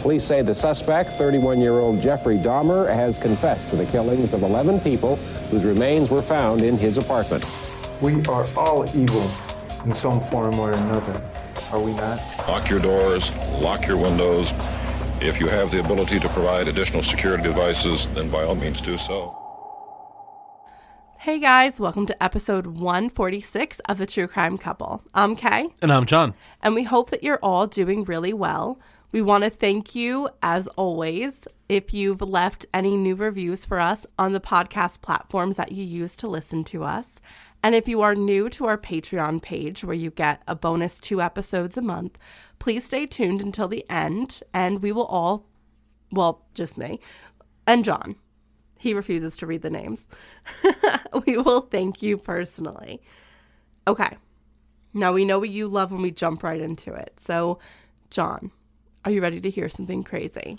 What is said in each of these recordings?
Police say the suspect, 31-year-old Jeffrey Dahmer, has confessed to the killings of 11 people whose remains were found in his apartment. We are all evil in some form or another, are we not? Lock your doors, lock your windows. If you have the ability to provide additional security devices, then by all means do so. Hey guys, welcome to episode 146 of The True Crime Couple. I'm Kay, And I'm John. and we hope that you're all doing really well. We want to thank you, as always, if you've left any new reviews for us on the podcast platforms that you use to listen to us. And if you are new to our Patreon page, where you get a bonus two episodes a month, please stay tuned until the end, and we will all, well, just me, and John. He refuses to read the names. we will thank you personally. Okay. Now we know what you love when we jump right into it. So, John, are you ready to hear something crazy?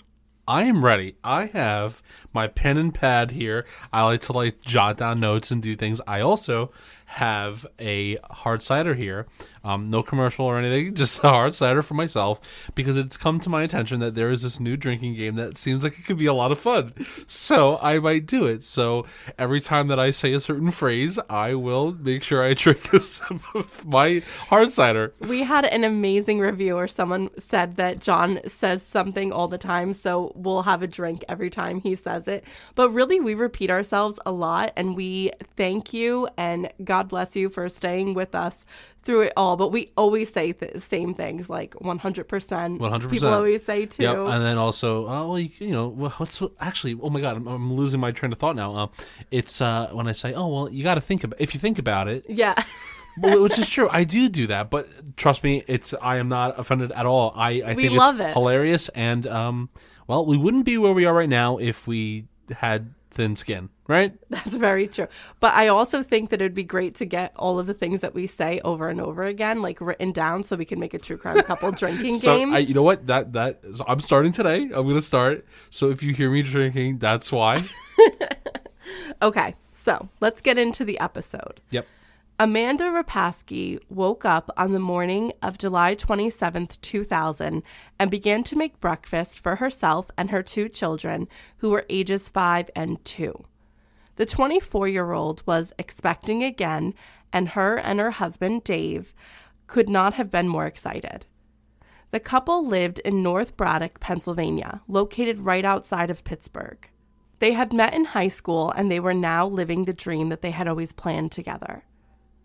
I am ready. I have my pen and pad here. I like to like jot down notes and do things. I also have a hard cider here. Um, no commercial or anything, just a hard cider for myself because it's come to my attention that there is this new drinking game that seems like it could be a lot of fun. So I might do it. So every time that I say a certain phrase, I will make sure I drink sip of my hard cider. We had an amazing review where someone said that John says something all the time, so we'll have a drink every time he says it. But really, we repeat ourselves a lot, and we thank you and God bless you for staying with us through it all. But we always say the same things, like 100%. 100%. People always say too. Yep, and then also, uh, well, you, you know, what's actually? Oh my God, I'm, I'm losing my train of thought now. Uh, it's uh, when I say, oh well, you got to think about if you think about it, yeah. which is true. I do do that, but trust me, it's I am not offended at all. I, I We think it's it. hilarious, and um, well, we wouldn't be where we are right now if we had thin skin, right? That's very true. But I also think that it'd be great to get all of the things that we say over and over again, like written down, so we can make a true crime couple drinking So game. I, you know what? That that so I'm starting today. I'm gonna start. So if you hear me drinking, that's why. okay, so let's get into the episode. Yep. Amanda Rapaski woke up on the morning of July 27th, 2000, and began to make breakfast for herself and her two children, who were ages five and two. The 24 year old was expecting again, and her and her husband, Dave, could not have been more excited. The couple lived in North Braddock, Pennsylvania, located right outside of Pittsburgh. They had met in high school and they were now living the dream that they had always planned together.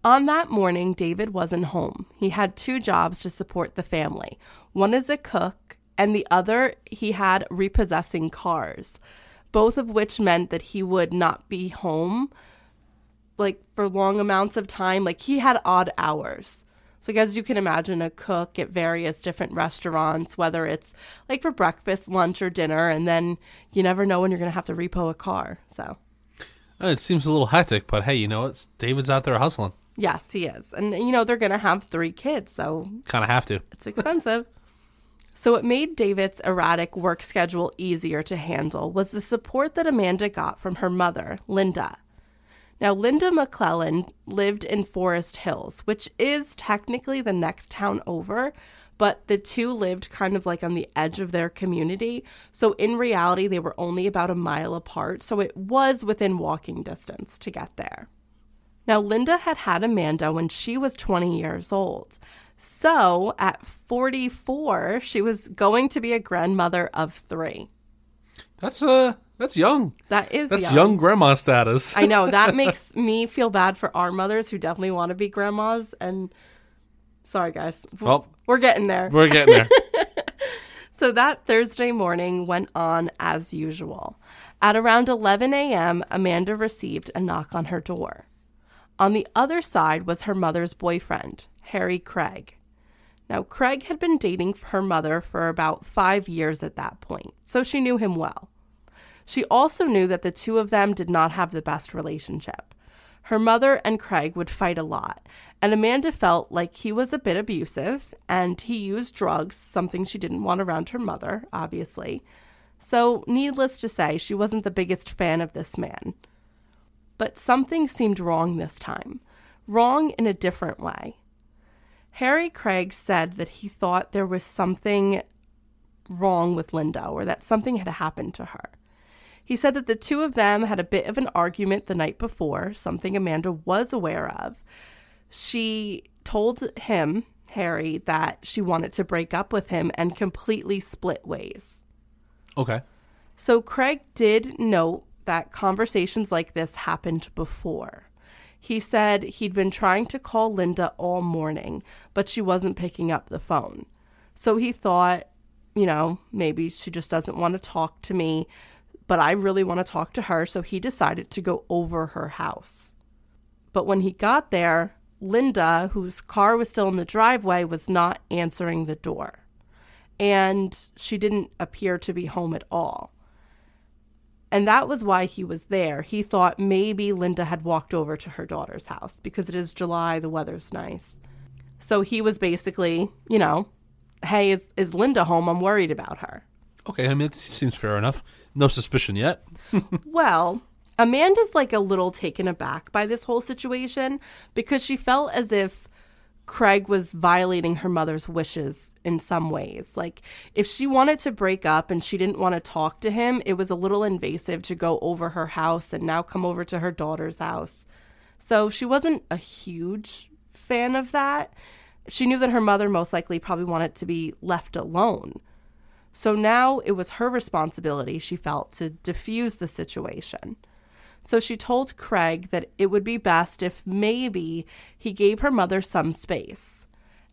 On that morning, David wasn't home. He had two jobs to support the family one as a cook, and the other he had repossessing cars, both of which meant that he would not be home like for long amounts of time. Like he had odd hours. So, as you can imagine, a cook at various different restaurants, whether it's like for breakfast, lunch, or dinner, and then you never know when you're going to have to repo a car. So, Uh, It seems a little hectic, but hey, you know what? David's out there hustling. Yes, he is. And, you know, they're going to have three kids. So, Kind of have to. it's expensive. so it made David's erratic work schedule easier to handle was the support that Amanda got from her mother, Linda. Now, Linda McClelland lived in Forest Hills, which is technically the next town over, but the two lived kind of like on the edge of their community. So, in reality, they were only about a mile apart. So, it was within walking distance to get there. Now, Linda had had Amanda when she was 20 years old. So, at 44, she was going to be a grandmother of three. That's uh, that's young. That is That's young, grandma status. I know that makes me feel bad for our mothers who definitely want to be grandmas. And sorry, guys, Well, we're getting there. we're getting there. So that Thursday morning went on as usual. At around 11 a.m., Amanda received a knock on her door. On the other side was her mother's boyfriend, Harry Craig. Now, Craig had been dating her mother for about five years at that point, so she knew him well. She also knew that the two of them did not have the best relationship. Her mother and Craig would fight a lot, and Amanda felt like he was a bit abusive and he used drugs, something she didn't want around her mother, obviously. So, needless to say, she wasn't the biggest fan of this man. But something seemed wrong this time, wrong in a different way. Harry Craig said that he thought there was something wrong with Linda or that something had happened to her. He said that the two of them had a bit of an argument the night before, something Amanda was aware of. She told him, Harry, that she wanted to break up with him and completely split ways. Okay. So Craig did note that conversations like this happened before. He said he'd been trying to call Linda all morning, but she wasn't picking up the phone. So he thought, you know, maybe she just doesn't want to talk to me, but I really want to talk to her. So he decided to go over her house. But when he got there, Linda, whose car was still in the driveway, was not answering the door. And she didn't appear to be home at all. And that was why he was there. He thought maybe Linda had walked over to her daughter's house because it is July, the weather's nice. So he was basically, you know, hey, is, is Linda home? I'm worried about her. Okay. I mean, it seems fair enough. No suspicion yet. Well, Amanda's like a little taken aback by this whole situation because she felt as if Craig was violating her mother's wishes in some ways. Like, if she wanted to break up and she didn't want to talk to him, it was a little invasive to go over her house and now come over to her daughter's house. So she wasn't a huge fan of that. She knew that her mother most likely probably wanted to be left alone. So now it was her responsibility, she felt, to diffuse the situation. So she told Craig that it would be best if maybe he gave her mother some space.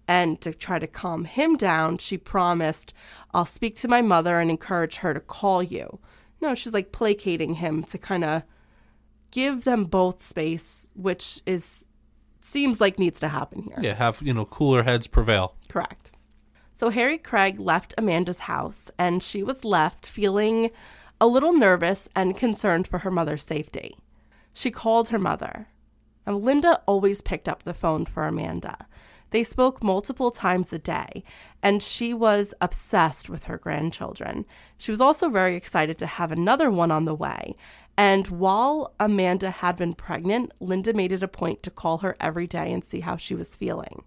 And to try to calm him down, she promised, I'll speak to my mother and encourage her to call you. No, she's like placating him to kind of give them both space, which is seems like needs to happen here. Yeah. Have, you know, cooler heads prevail. Correct. So Harry Craig left Amanda's house, and she was left feeling a little nervous and concerned for her mother's safety. She called her mother. And Linda always picked up the phone for Amanda. They spoke multiple times a day, and she was obsessed with her grandchildren. She was also very excited to have another one on the way. And while Amanda had been pregnant, Linda made it a point to call her every day and see how she was feeling.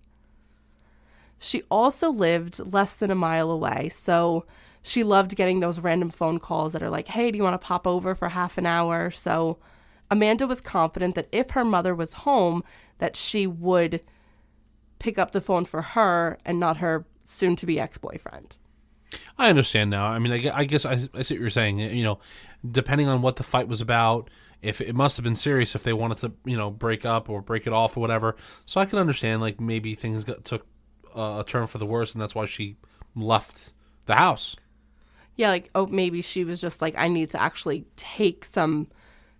She also lived less than a mile away, so she loved getting those random phone calls that are like, hey, do you want to pop over for half an hour? So Amanda was confident that if her mother was home, that she would pick up the phone for her and not her soon to be ex boyfriend. I understand now. I mean, I, I guess I, I see what you're saying. You know, depending on what the fight was about, if it must have been serious, if they wanted to, you know, break up or break it off or whatever. So I can understand, like maybe things got, took uh, a turn for the worse, and that's why she left the house. Yeah, like, oh, maybe she was just like, I need to actually take some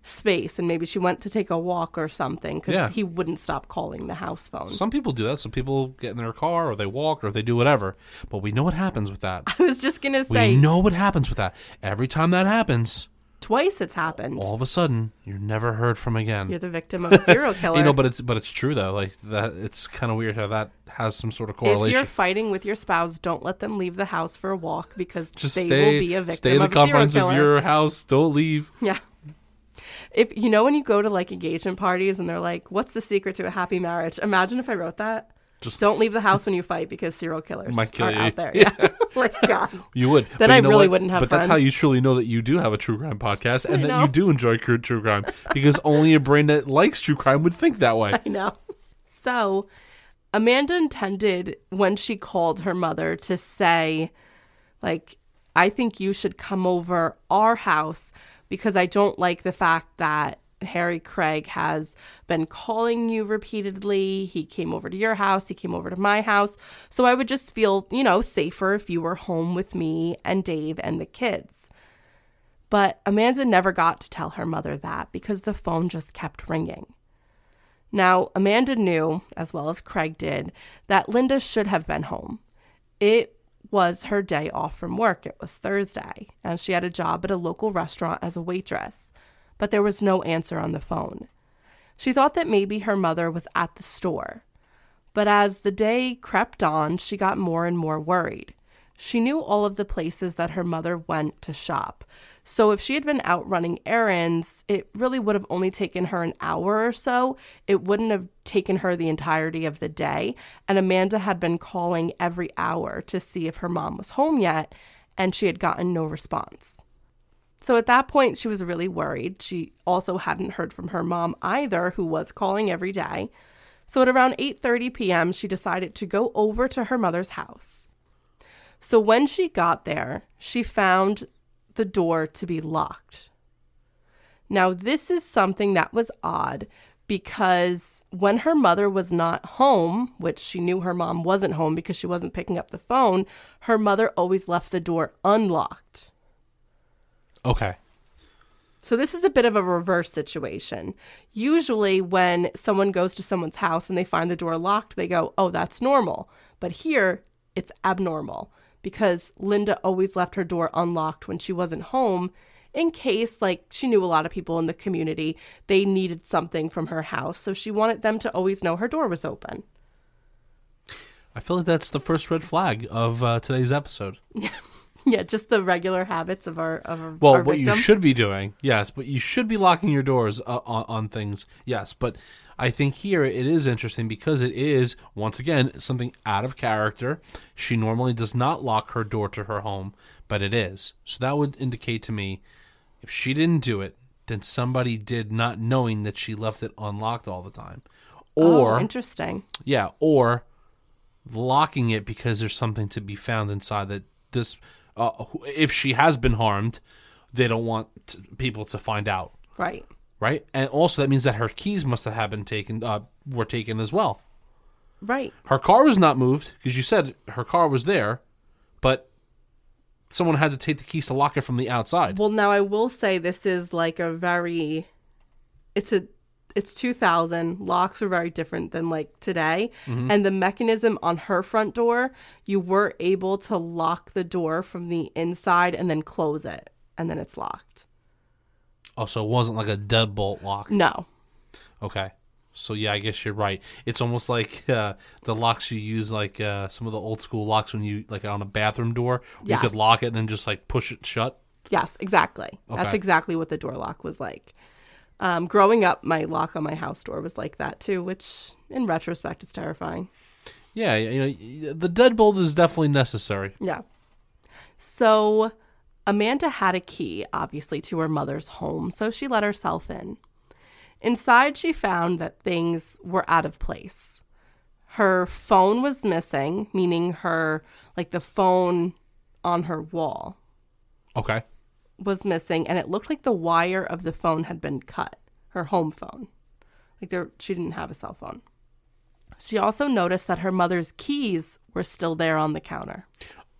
space. And maybe she went to take a walk or something because Yeah. he wouldn't stop calling the house phone. Some people do that. Some people get in their car or they walk or they do whatever. But we know what happens with that. I was just going to say, We know what happens with that. Every time that happens, twice it's happened. all of a sudden, you're never heard from again. You're the victim of a serial killer. You know, but it's but it's true though. Like that, it's kind of weird how that has some sort of correlation. if you're fighting with your spouse, don't let them leave the house for a walk because Just they stay, will be a victim of stay in the of confines of your house. Don't leave. Yeah. If you know when you go to like engagement parties and they're like, "What's the secret to a happy marriage?" Imagine if I wrote that. Just- don't leave the house when you fight because serial killers Might kill are you. out there. Yeah. like God. You would. Then But I really what? wouldn't have But that's how you truly know that you do have a true crime podcast and that you do enjoy true, true crime because only a brain that likes true crime would think that way. I know. So, Amanda intended when she called her mother to say, like, I think you should come over our house because I don't like the fact that Harry Craig has been calling you repeatedly. He came over to your house, he came over to my house. So I would just feel, you know, safer if you were home with me and Dave and the kids. But Amanda never got to tell her mother that because the phone just kept ringing. Now, Amanda knew, as well as Craig did, that Linda should have been home. It was her day off from work. It was Thursday, and she had a job at a local restaurant as a waitress, but there was no answer on the phone. She thought that maybe her mother was at the store. But as the day crept on, she got more and more worried. She knew all of the places that her mother went to shop. So if she had been out running errands, it really would have only taken her an hour or so. It wouldn't have taken her the entirety of the day. And Amanda had been calling every hour to see if her mom was home yet. and she had gotten no response. So at that point, she was really worried. She also hadn't heard from her mom either, who was calling every day. So at around 8:30 p.m., she decided to go over to her mother's house. So when she got there, she found the door to be locked. Now, this is something that was odd because when her mother was not home, which she knew her mom wasn't home because she wasn't picking up the phone, her mother always left the door unlocked. Okay. So this is a bit of a reverse situation. Usually when someone goes to someone's house and they find the door locked, they go, "Oh, that's normal." But here, it's abnormal because Linda always left her door unlocked when she wasn't home in case like she knew a lot of people in the community, they needed something from her house, so she wanted them to always know her door was open. I feel like that's the first red flag of uh, today's episode. Yeah, just the regular habits of our of our, Well, our what you should be doing, yes, but you should be locking your doors uh, on, on things, yes. But I think here it is interesting because it is once again something out of character. She normally does not lock her door to her home, but it is. So that would indicate to me if she didn't do it, then somebody did not knowing that she left it unlocked all the time, or oh, interesting. yeah, or locking it because there's something to be found inside that this. Uh, if she has been harmed, they don't want t- people to find out, Right. right? And also that means that her keys must have been taken, uh, were taken as well. Right. Her car was not moved because you said her car was there, but someone had to take the keys to lock it from the outside. Well, now I will say this is like a very it's a it's 2000 locks are very different than like today and the mechanism on her front door you were able to lock the door from the inside and then close it and then it's locked Also, it wasn't like a deadbolt lock. no Okay. So yeah, I guess you're right. It's almost like uh, the locks you use, like uh, some of the old school locks when you like on a bathroom door. Yes. You could lock it and then just like push it shut. yes exactly that's exactly what the door lock was like um, growing up my lock on my house door was like that too which in retrospect is terrifying Yeah, you know, the deadbolt is definitely necessary. Yeah. So Amanda had a key, obviously, to her mother's home, so she let herself in. Inside, she found that things were out of place. Her phone was missing, meaning her, like the phone on her wall Okay. Was missing, and it looked like the wire of the phone had been cut, her home phone. Like there, she didn't have a cell phone. She also noticed that her mother's keys were still there on the counter.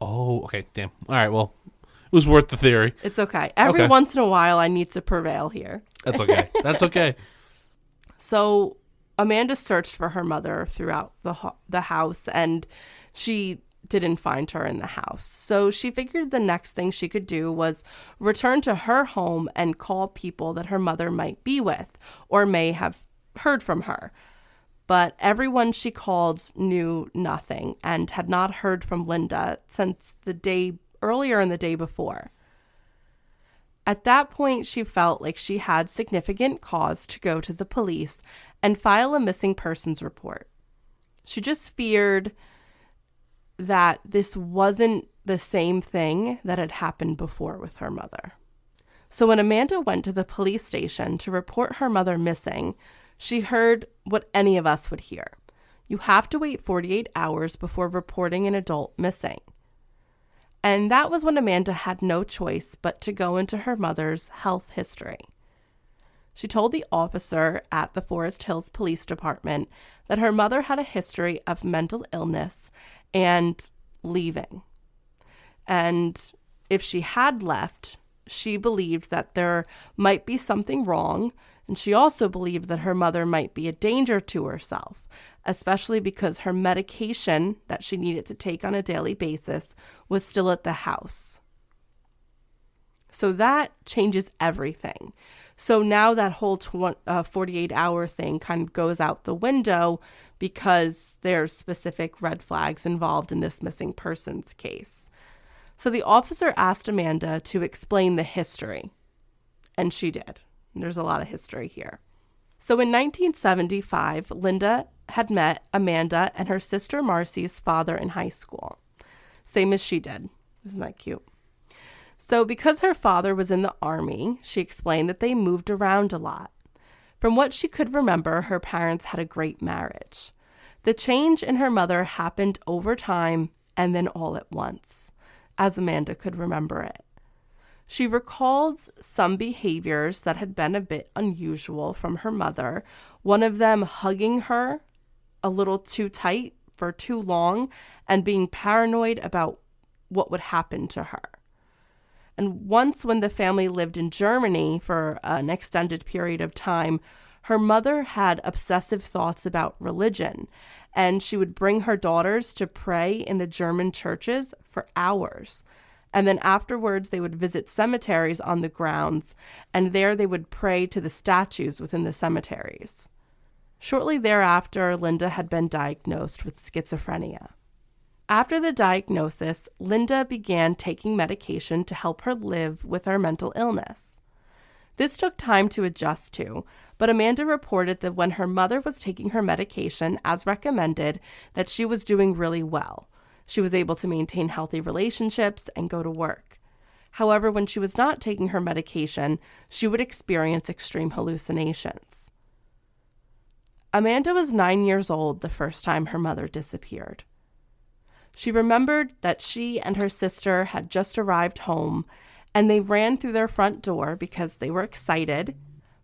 Oh, okay. Damn. All right. Well, it was worth the theory. It's okay. Every Okay. once in a while, I need to prevail here. That's okay. That's okay. So Amanda searched for her mother throughout the ho- the house, and she didn't find her in the house. So she figured the next thing she could do was return to her home and call people that her mother might be with or may have heard from her. But everyone she called knew nothing and had not heard from Linda since the day earlier in the day before. At that point, she felt like she had significant cause to go to the police and file a missing persons report. She just feared that this wasn't the same thing that had happened before with her mother. So when Amanda went to the police station to report her mother missing, she heard what any of us would hear. You have to wait 48 hours before reporting an adult missing. And that was when Amanda had no choice but to go into her mother's health history. She told the officer at the Forest Hills Police Department that her mother had a history of mental illness and leaving. And if she had left, she believed that there might be something wrong. And she also believed that her mother might be a danger to herself, especially because her medication that she needed to take on a daily basis was still at the house. So that changes everything. So now that whole tw- uh, 48 hour thing kind of goes out the window because there's specific red flags involved in this missing persons case. So the officer asked Amanda to explain the history, and she did. There's a lot of history here. So in 1975, Linda had met Amanda and her sister Marcy's father in high school. Same as she did. Isn't that cute? So, because her father was in the army, she explained that they moved around a lot. From what she could remember, her parents had a great marriage. The change in her mother happened over time and then all at once, as Amanda could remember it. She recalled some behaviors that had been a bit unusual from her mother, one of them hugging her a little too tight for too long and being paranoid about what would happen to her. And once, when the family lived in Germany for an extended period of time, her mother had obsessive thoughts about religion, and she would bring her daughters to pray in the German churches for hours. And then afterwards, they would visit cemeteries on the grounds, and there they would pray to the statues within the cemeteries. Shortly thereafter, Linda had been diagnosed with schizophrenia. After the diagnosis, Linda began taking medication to help her live with her mental illness. This took time to adjust to, but Amanda reported that when her mother was taking her medication as recommended, that she was doing really well. She was able to maintain healthy relationships and go to work. However, when she was not taking her medication, she would experience extreme hallucinations. Amanda was nine years old the first time her mother disappeared. She remembered that she and her sister had just arrived home and they ran through their front door because they were excited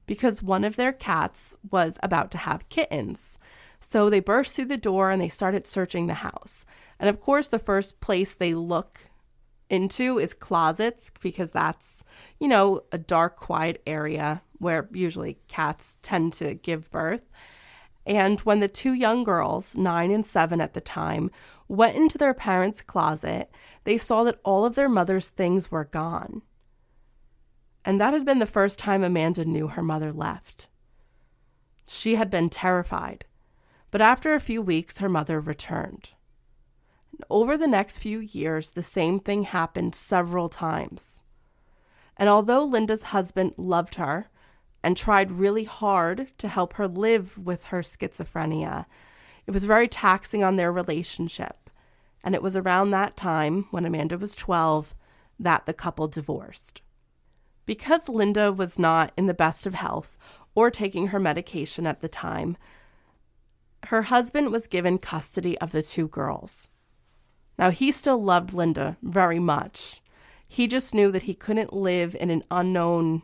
because one of their cats was about to have kittens. So they burst through the door and they started searching the house. And of course, the first place they look into is closets because that's, you know, a dark, quiet area where usually cats tend to give birth. And when the two young girls, nine and seven at the time, went into their parents' closet, they saw that all of their mother's things were gone. And that had been the first time Amanda knew her mother left. She had been terrified, but after a few weeks, her mother returned. Over the next few years, the same thing happened several times. And although Linda's husband loved her and tried really hard to help her live with her schizophrenia, it was very taxing on their relationship. And it was around that time, when Amanda was 12, that the couple divorced. Because Linda was not in the best of health or taking her medication at the time, her husband was given custody of the two girls. Now, he still loved Linda very much. He just knew that he couldn't live in an unknown,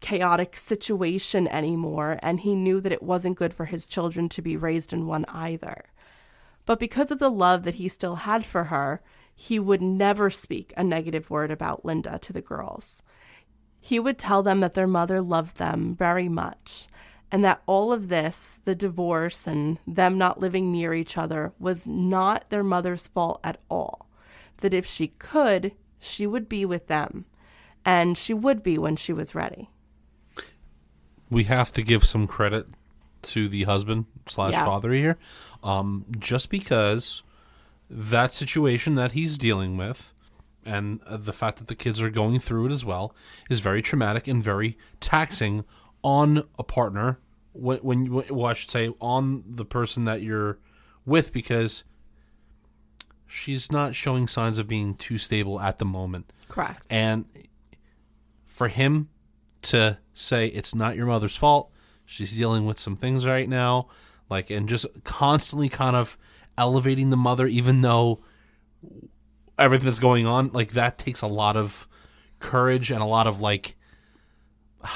chaotic situation anymore, and he knew that it wasn't good for his children to be raised in one either. But because of the love that he still had for her, he would never speak a negative word about Linda to the girls. He would tell them that their mother loved them very much and that all of this, the divorce and them not living near each other, was not their mother's fault at all. That if she could, she would be with them, and she would be when she was ready. We have to give some credit to the husband slash Yeah. father here, um, just because that situation that he's dealing with, and uh, the fact that the kids are going through it as well, is very traumatic and very taxing on a partner. When, when well, I should say on the person that you're with, because she's not showing signs of being too stable at the moment. Correct. And for him to say it's not your mother's fault, she's dealing with some things right now, like, and just constantly kind of elevating the mother, even though everything that's going on, like, that takes a lot of courage and a lot of, like,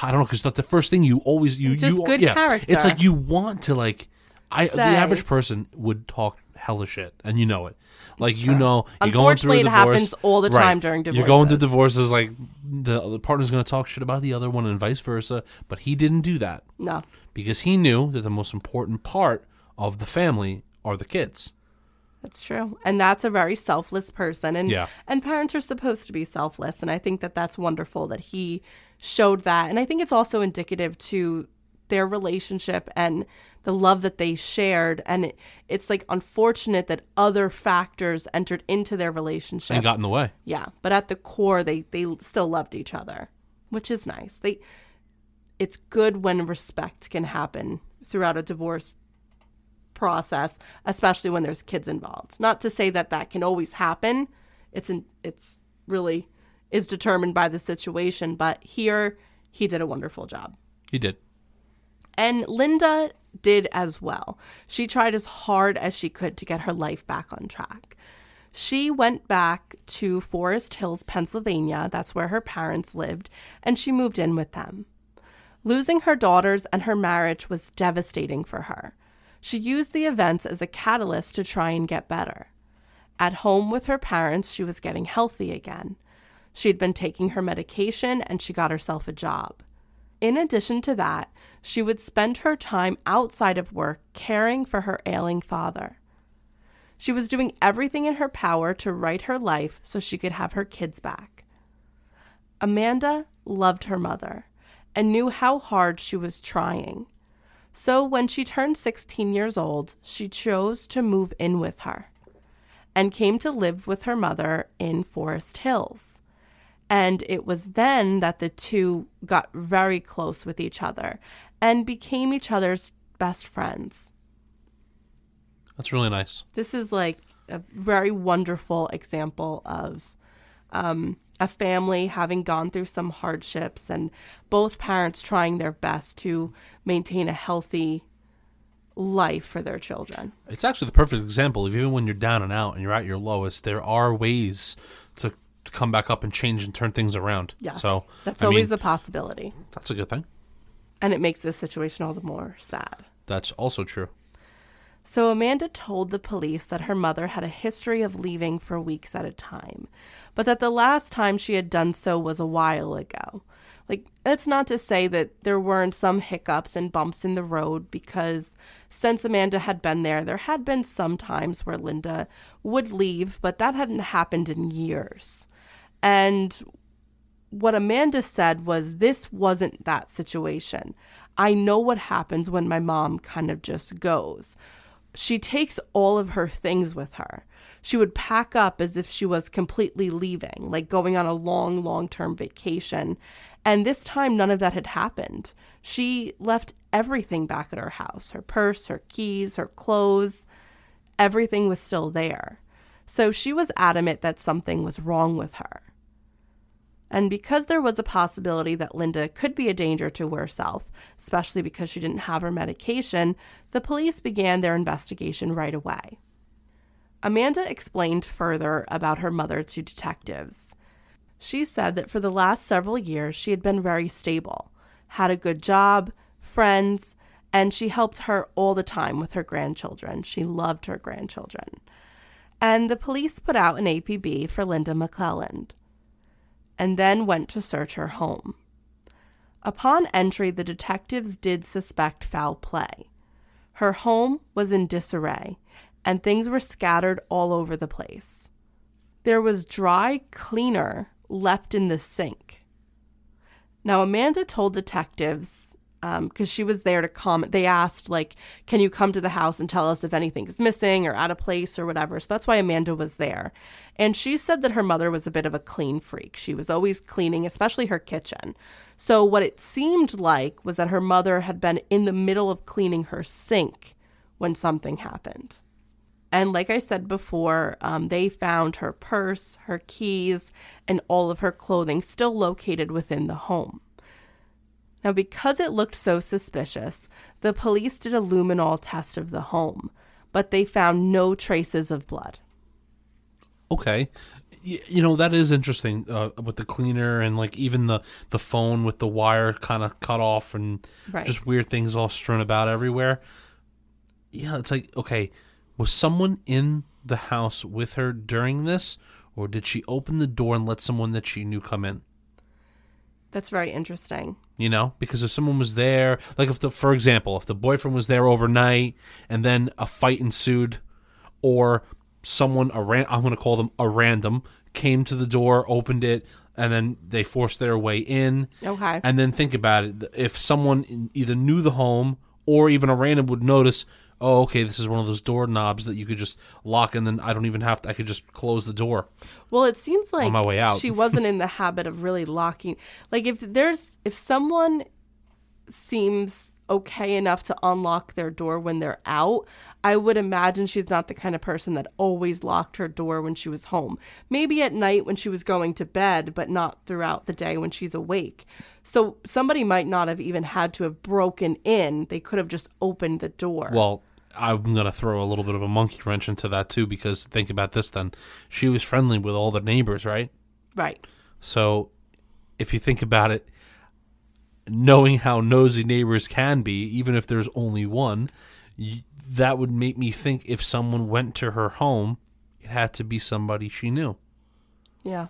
I don't know, because not the first thing you always you Just you yeah, character. It's like you want to like, I the average person would talk hella shit, and you know it. Like you know, you're going through a Unfortunately, it divorce, happens all the right. time during divorce. You're going through divorces. divorces, like the the partner's going to talk shit about the other one, and vice versa. But he didn't do that no. because he knew that the most important part of the family are the kids. That's true. And that's a very selfless person and Yeah. and parents are supposed to be selfless and I think that that's wonderful that he showed that. And I think it's also indicative to their relationship and the love that they shared and it, it's like unfortunate that other factors entered into their relationship. and got in the way. yeah, but at the core they they still loved each other, which is nice. They it's good when respect can happen throughout a divorce process, especially when there's kids involved. Not to say that that can always happen. It's in, it's really is determined by the situation, but here he did a wonderful job. He did. And Linda did as well. She tried as hard as she could to get her life back on track. She went back to Forest Hills, Pennsylvania. That's where her parents lived, and she moved in with them. Losing her daughters and her marriage was devastating for her. She used the events as a catalyst to try and get better. At home with her parents, she was getting healthy again. She had been taking her medication and she got herself a job. In addition to that, she would spend her time outside of work caring for her ailing father. She was doing everything in her power to right her life so she could have her kids back. Amanda loved her mother and knew how hard she was trying. So when she turned 16 years old, she chose to move in with her and came to live with her mother in Forest Hills. And it was then that the two got very close with each other and became each other's best friends. That's really nice. This is like a very wonderful example of um, a family having gone through some hardships and both parents trying their best to maintain a healthy life for their children. It's actually the perfect example of even when you're down and out and you're at your lowest, there are ways to, to come back up and change and turn things around. Yes. So that's I always mean, a possibility. that's a good thing. And it makes this situation all the more sad. That's also true. So Amanda told the police that her mother had a history of leaving for weeks at a time, but that the last time she had done so was a while ago. Like, that's not to say that there weren't some hiccups and bumps in the road, because since Amanda had been there, there had been some times where Linda would leave, but that hadn't happened in years. And what Amanda said was this wasn't that situation. I know what happens when my mom kind of just goes. She takes all of her things with her. She would pack up as if she was completely leaving, like going on a long, long term vacation. And this time, none of that had happened. She left everything back at her house her purse, her keys, her clothes. Everything was still there. So she was adamant that something was wrong with her. And because there was a possibility that Linda could be a danger to herself, especially because she didn't have her medication, the police began their investigation right away. Amanda explained further about her mother to detectives. She said that for the last several years she had been very stable, had a good job, friends, and she helped her all the time with her grandchildren. She loved her grandchildren. And the police put out an APB for Linda McClelland and then went to search her home. Upon entry, the detectives did suspect foul play. Her home was in disarray, and things were scattered all over the place. There was dry cleaner left in the sink. Now, Amanda told detectives, because um, she was there to comment, they asked, like, can you come to the house and tell us if anything is missing or out of place or whatever? So that's why Amanda was there. And she said that her mother was a bit of a clean freak. She was always cleaning, especially her kitchen. So what it seemed like was that her mother had been in the middle of cleaning her sink when something happened. And like I said before, um, they found her purse, her keys, and all of her clothing still located within the home. Now, because it looked so suspicious, the police did a luminol test of the home, but they found no traces of blood. Okay. Y- You know that is interesting uh, with the cleaner and like even the the phone with the wire kind of cut off and Right. just weird things all strewn about everywhere. Yeah, it's like okay, was someone in the house with her during this, or did she open the door and let someone that she knew come in? That's very interesting. You know, because if someone was there, like if the, for example, if the boyfriend was there overnight and then a fight ensued, or someone a ran, I'm going to call them a random came to the door, opened it, and then they forced their way in. Okay. And then think about it: if someone either knew the home or even a random would notice, oh, okay, this is one of those door knobs that you could just lock, and then I don't even have to. I could just close the door. Well, it seems like my way out. she wasn't in the habit of really locking. Like if there's if someone seems okay enough to unlock their door when they're out. I would imagine she's not the kind of person that always locked her door when she was home. Maybe at night when she was going to bed, but not throughout the day when she's awake. So somebody might not have even had to have broken in. They could have just opened the door. Well, I'm gonna throw a little bit of a monkey wrench into that too because think about this. Then she was friendly with all the neighbors, right? right. So if you think about it, knowing how nosy neighbors can be, even if there's only one, that would make me think if someone went to her home, it had to be somebody she knew Yeah.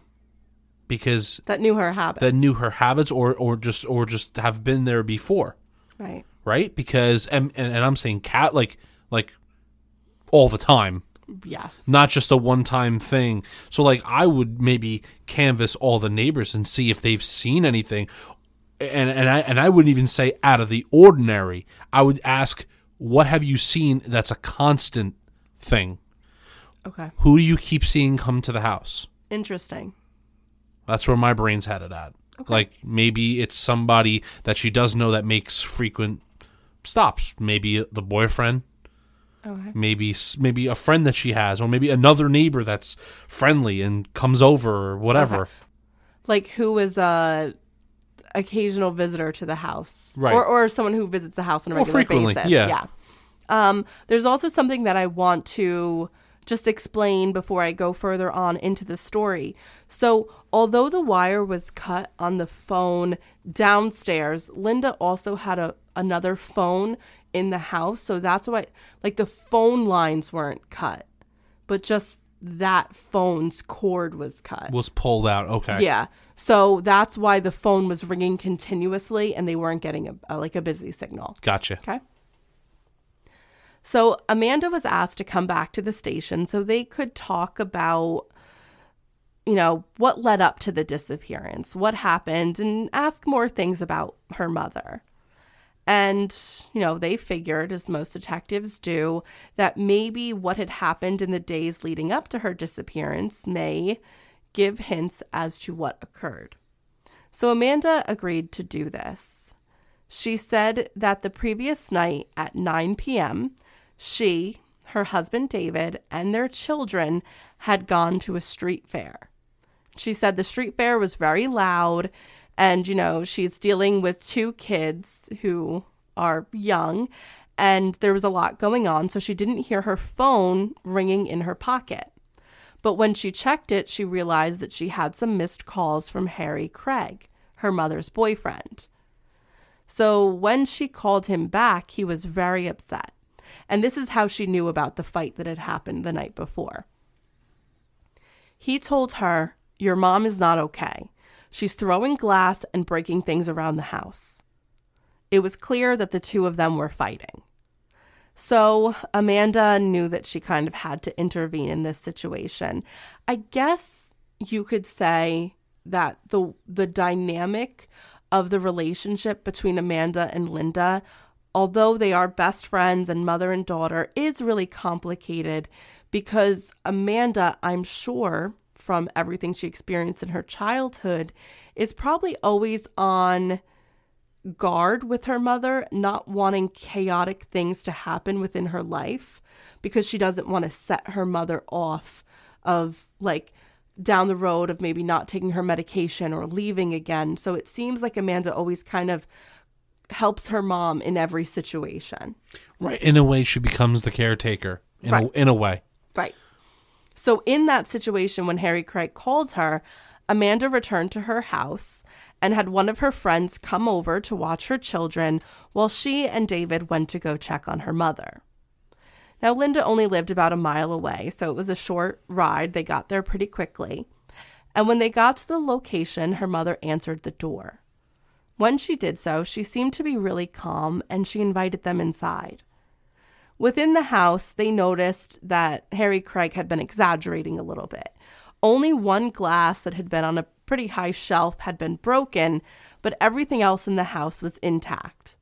because That knew her habits. that knew her habits or or just or just have been there before, right. right? Because and and, and I'm saying cat like like all the time. Yes. not just a one time thing. So like I would maybe canvass all the neighbors and see if they've seen anything. And and I and I wouldn't even say out of the ordinary. I would ask what have you seen that's a constant thing? okay. Who do you keep seeing come to the house? Interesting. That's where my brain's headed at. Like maybe it's somebody that she does know that makes frequent stops. Maybe the boyfriend, Okay. maybe maybe a friend that she has or maybe another neighbor that's friendly and comes over or whatever Okay. Like who is a occasional visitor to the house, Right. Or or someone who visits the house on a Well, regular frequently, basis. yeah. Yeah. Um, there's also something that I want to just explain before I go further on into the story. So, although the wire was cut on the phone downstairs, Linda also had a another phone in the house, so that's why like the phone lines weren't cut, but just that phone's cord was cut. was pulled out okay Yeah. So that's why the phone was ringing continuously and they weren't getting a, a like a busy signal. gotcha Okay. So Amanda was asked to come back to the station so they could talk about you know, what led up to the disappearance, what happened and ask more things about her mother. And, you know, they figured, as most detectives do, that maybe what had happened in the days leading up to her disappearance may give hints as to what occurred. So Amanda agreed to do this. She said that the previous night at 9 p.m., she, her husband David, and their children had gone to a street fair. She said the street fair was very loud, and you know, she's dealing with two kids who are young, and there was a lot going on, so she didn't hear her phone ringing in her pocket. But when she checked it, she realized that she had some missed calls from Harry Craig, her mother's boyfriend. So when she called him back, he was very upset. And this is how she knew about the fight that had happened the night before. He told her, Your mom is not okay. She's throwing glass and breaking things around the house. It was clear that the two of them were fighting. So Amanda knew that she kind of had to intervene in this situation. I guess you could say that the the dynamic of the relationship between Amanda and Linda, although they are best friends and mother and daughter, is really complicated because Amanda, I'm sure from everything she experienced in her childhood, is probably always on guard with her mother, not wanting chaotic things to happen within her life because she doesn't want to set her mother off of like down the road of maybe not taking her medication or leaving again. So it seems like Amanda always kind of helps her mom in every situation. right in a way she becomes the caretaker in, Right. a, in a way Right. So, in that situation, when Harry Craig called her, Amanda returned to her house and had one of her friends come over to watch her children while she and David went to go check on her mother. Now, Linda only lived about a mile away, so it was a short ride. They got there pretty quickly. And when they got to the location, her mother answered the door. When she did so, she seemed to be really calm and she invited them inside. Within the house, they noticed that Harry Craig had been exaggerating a little bit. Only one glass that had been on a pretty high shelf had been broken, but everything else in the house was intact.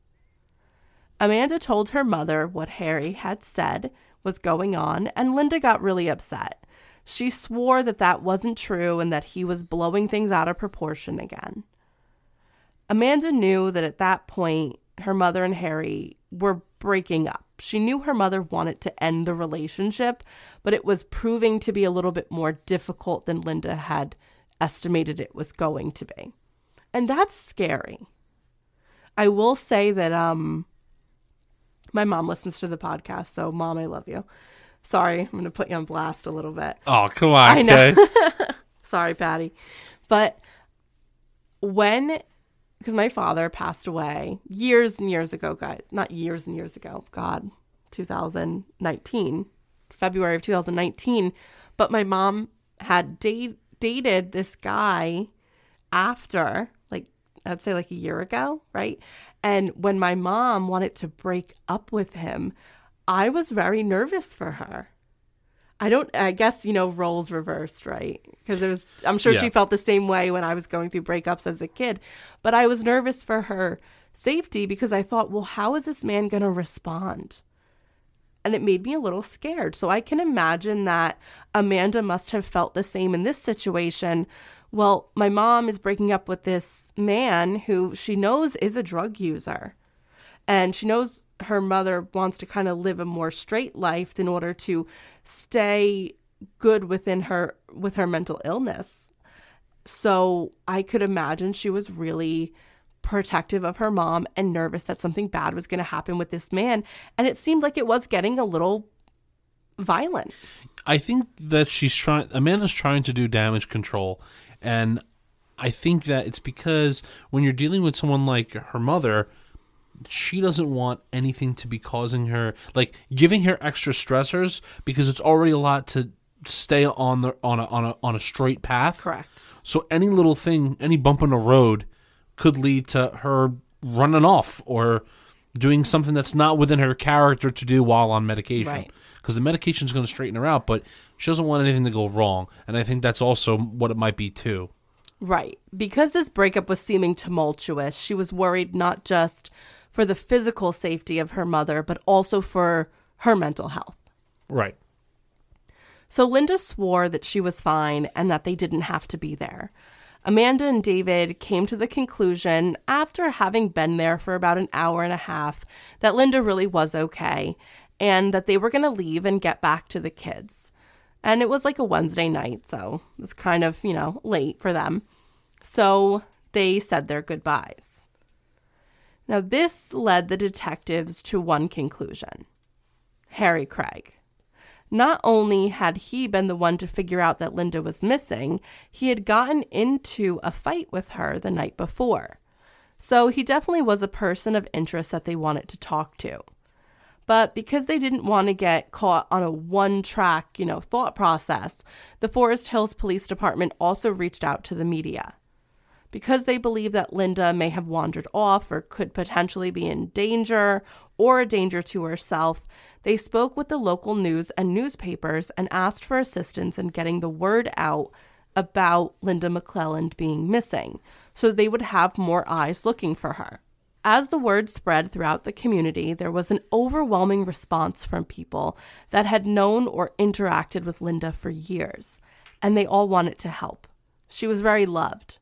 Amanda told her mother what Harry had said was going on, and Linda got really upset. She swore that that wasn't true and that he was blowing things out of proportion again. Amanda knew that at that point, her mother and Harry were breaking up. She knew her mother wanted to end the relationship, but it was proving to be a little bit more difficult than Linda had estimated it was going to be. And that's scary. I will say that um my mom listens to the podcast, so mom, I love you. Sorry, I'm going to put you on blast a little bit. Oh, come on. I know. Sorry, Patty. But when, because my father passed away years and years ago, guys, not years and years ago, God, 2019, February of 2019. But my mom had date, dated this guy after, like, I'd say like a year ago, right? And when my mom wanted to break up with him, I was very nervous for her. I don't, I guess, you know, roles reversed, right? Because it was, I'm sure Yeah. she felt the same way when I was going through breakups as a kid. But I was nervous for her safety because I thought, well, how is this man going to respond? And it made me a little scared. So I can imagine that Amanda must have felt the same in this situation. Well, my mom is breaking up with this man who she knows is a drug user and she knows her mother wants to kind of live a more straight life in order to stay good within her with her mental illness. So i could imagine she was really protective of her mom and nervous that something bad was going to happen with this man. And it seemed like it was getting a little violent. I think that she's trying. Amanda's trying to do damage control, and I think that it's because when you're dealing with someone like her mother, she doesn't want anything to be causing her like giving her extra stressors because it's already a lot to stay on the on a on a on a straight path. correct So any little thing, any bump in the road, could lead to her running off or doing something that's not within her character to do while on medication. Right. Because the medication is going to straighten her out, but she doesn't want anything to go wrong. And I think that's also what it might be too. Right. Because this breakup was seeming tumultuous, she was worried not just for the physical safety of her mother, but also for her mental health. Right. So Linda swore that she was fine and that they didn't have to be there. Amanda and David came to the conclusion, after having been there for about an hour and a half, that Linda really was okay and that they were going to leave and get back to the kids. And it was like a Wednesday night, so it was kind of, you know, late for them. So they said their goodbyes. Now, this led the detectives to one conclusion Harry Craig. Not only had he been the one to figure out that Linda was missing, he had gotten into a fight with her the night before. So he definitely was a person of interest that they wanted to talk to. But because they didn't want to get caught on a one track, you know, thought process, the Forest Hills Police Department also reached out to the media. Because they believe that Linda may have wandered off or could potentially be in danger or a danger to herself, they spoke with the local news and newspapers and asked for assistance in getting the word out about Linda McClelland being missing so they would have more eyes looking for her. As the word spread throughout the community, there was an overwhelming response from people that had known or interacted with Linda for years, and they all wanted to help. She was very loved.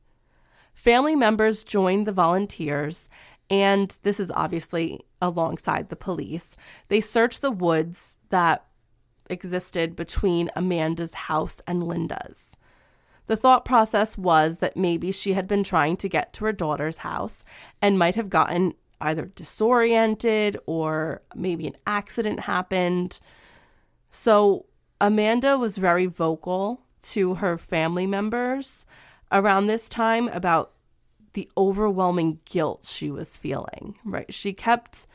Family members joined the volunteers, and this is obviously alongside the police. They searched the woods that existed between Amanda's house and Linda's. The thought process was that maybe she had been trying to get to her daughter's house and might have gotten either disoriented or maybe an accident happened. So Amanda was very vocal to her family members around this time about the overwhelming guilt she was feeling, right? She kept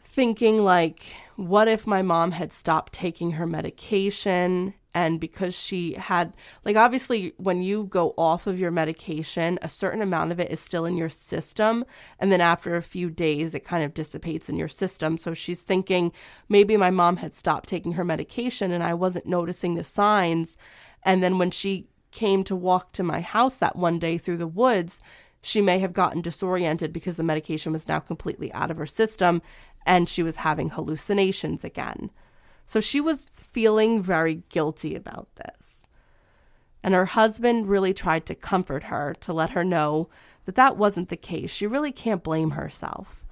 thinking like what if my mom had stopped taking her medication? And because she had like obviously when you go off of your medication a certain amount of it is still in your system. And then after a few days it kind of dissipates in your system. So she's thinking maybe my mom had stopped taking her medication and I wasn't noticing the signs. And then when she came to walk to my house that one day through the woods she may have gotten disoriented because the medication was now completely out of her system and she was having hallucinations again. So she was feeling very guilty about this. And her husband really tried to comfort her to let her know that that wasn't the case. She really can't blame herself.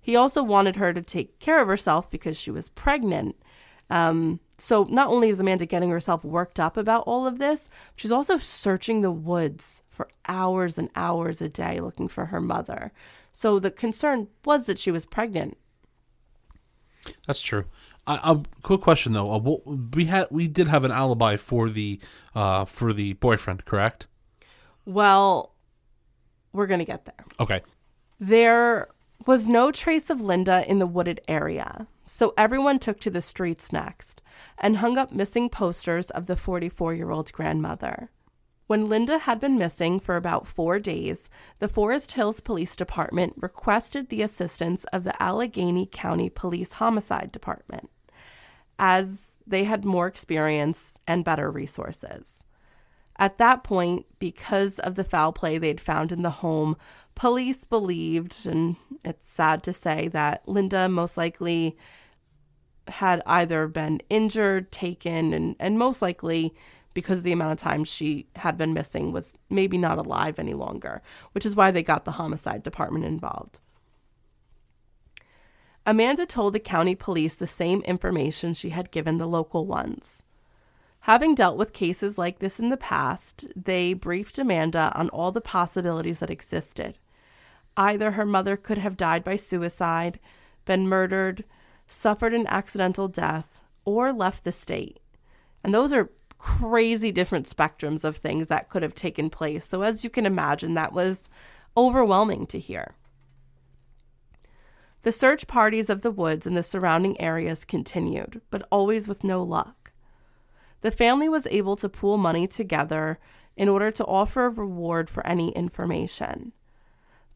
He also wanted her to take care of herself because she was pregnant. Um, so not only is Amanda getting herself worked up about all of this, she's also searching the woods for hours and hours a day looking for her mother. So the concern was that she was pregnant. That's true. A uh, quick question though. Uh, we had we did have an alibi for the uh, for the boyfriend, correct? Well, we're gonna get there. Okay. There was no trace of Linda in the wooded area, so everyone took to the streets next and hung up missing posters of the 44 year old grandmother. When Linda had been missing for about four days, the Forest Hills Police Department requested the assistance of the Allegheny County Police Homicide Department, as they had more experience and better resources. At that point, because of the foul play they'd found in the home, police believed, and it's sad to say, that Linda most likely had either been injured, taken, and, and most likely because the amount of time she had been missing was maybe not alive any longer, which is why they got the homicide department involved. Amanda told the county police the same information she had given the local ones. Having dealt with cases like this in the past, they briefed Amanda on all the possibilities that existed. Either her mother could have died by suicide, been murdered, suffered an accidental death, or left the state. And those are crazy different spectrums of things that could have taken place. So, as you can imagine, that was overwhelming to hear. The search parties of the woods and the surrounding areas continued, but always with no luck. The family was able to pool money together in order to offer a reward for any information.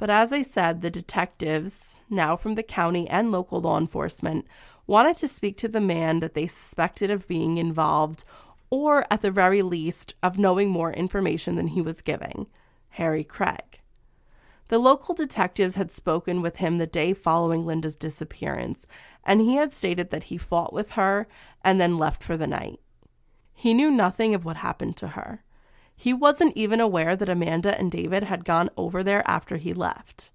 But as I said, the detectives, now from the county and local law enforcement, wanted to speak to the man that they suspected of being involved or at the very least, of knowing more information than he was giving Harry Craig. The local detectives had spoken with him the day following Linda's disappearance, and he had stated that he fought with her and then left for the night. He knew nothing of what happened to her. He wasn't even aware that Amanda and David had gone over there after he left.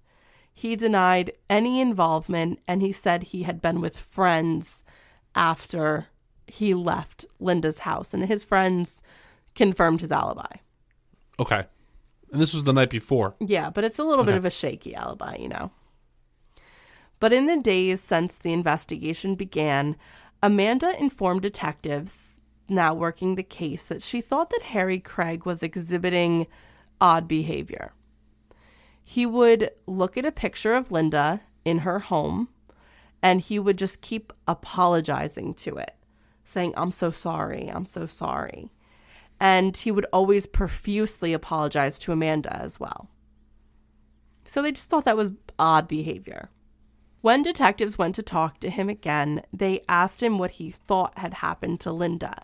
He denied any involvement and he said he had been with friends after he left Linda's house, and his friends confirmed his alibi. Okay. And this was the night before. Yeah, but it's a little okay. bit of a shaky alibi, you know. But in the days since the investigation began, Amanda informed detectives now working the case that she thought that Harry Craig was exhibiting odd behavior. He would look at a picture of Linda in her home and he would just keep apologizing to it saying, I'm so sorry, I'm so sorry. And he would always profusely apologize to Amanda as well. So they just thought that was odd behavior. When detectives went to talk to him again, they asked him what he thought had happened to Linda.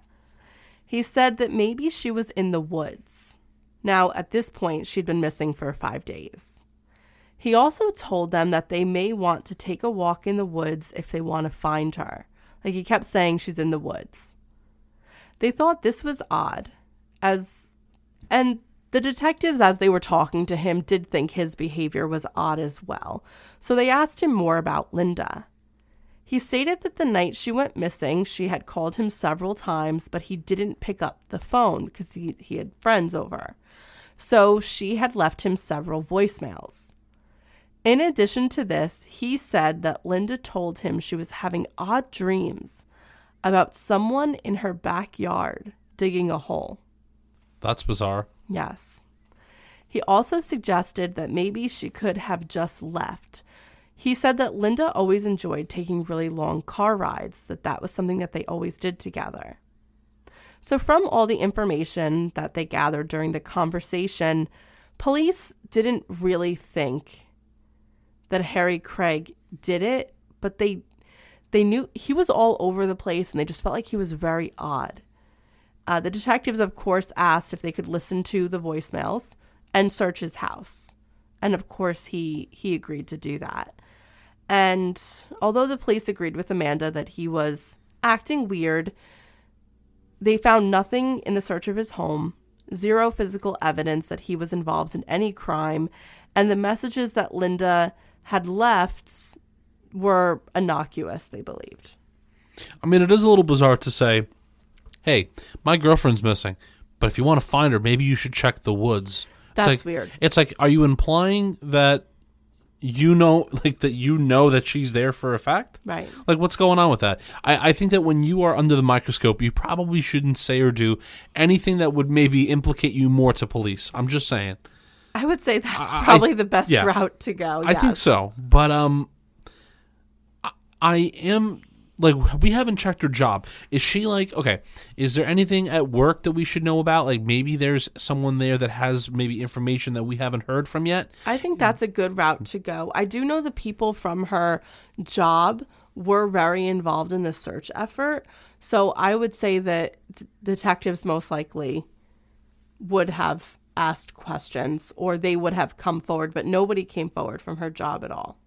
He said that maybe she was in the woods. Now, at this point, she'd been missing for five days. He also told them that they may want to take a walk in the woods if they want to find her. Like he kept saying she's in the woods. They thought this was odd, as and the detectives, as they were talking to him, did think his behavior was odd as well. So they asked him more about Linda. He stated that the night she went missing, she had called him several times, but he didn't pick up the phone because he, he had friends over. So she had left him several voicemails. In addition to this, he said that Linda told him she was having odd dreams about someone in her backyard digging a hole. That's bizarre. Yes. He also suggested that maybe she could have just left. He said that Linda always enjoyed taking really long car rides, that that was something that they always did together. So, from all the information that they gathered during the conversation, police didn't really think that Harry Craig did it, but they they knew he was all over the place and they just felt like he was very odd. Uh, the detectives, of course, asked if they could listen to the voicemails and search his house, and of course he he agreed to do that. And although the police agreed with Amanda that he was acting weird, they found nothing in the search of his home, zero physical evidence that he was involved in any crime, and the messages that Linda had left were innocuous, they believed. I mean, it is a little bizarre to say, "Hey, my girlfriend's missing, but if you want to find her, maybe you should check the woods." It's That's like- weird. It's like, are you implying that you know, like that you know that she's there for a fact? Right. Like, what's going on with that? I, I think that when you are under the microscope, you probably shouldn't say or do anything that would maybe implicate you more to police. I'm just saying. I would say that's I- I- probably the best yeah. route to go. I think so, but um, I, I am like we haven't checked her job. Is she like okay? Is there anything at work that we should know about? Like maybe there's someone there that has maybe information that we haven't heard from yet. I think that's a good route to go. I do know the people from her job were very involved in the search effort. So I would say that d- detectives most likely would have asked questions or they would have come forward, but nobody came forward from her job at all.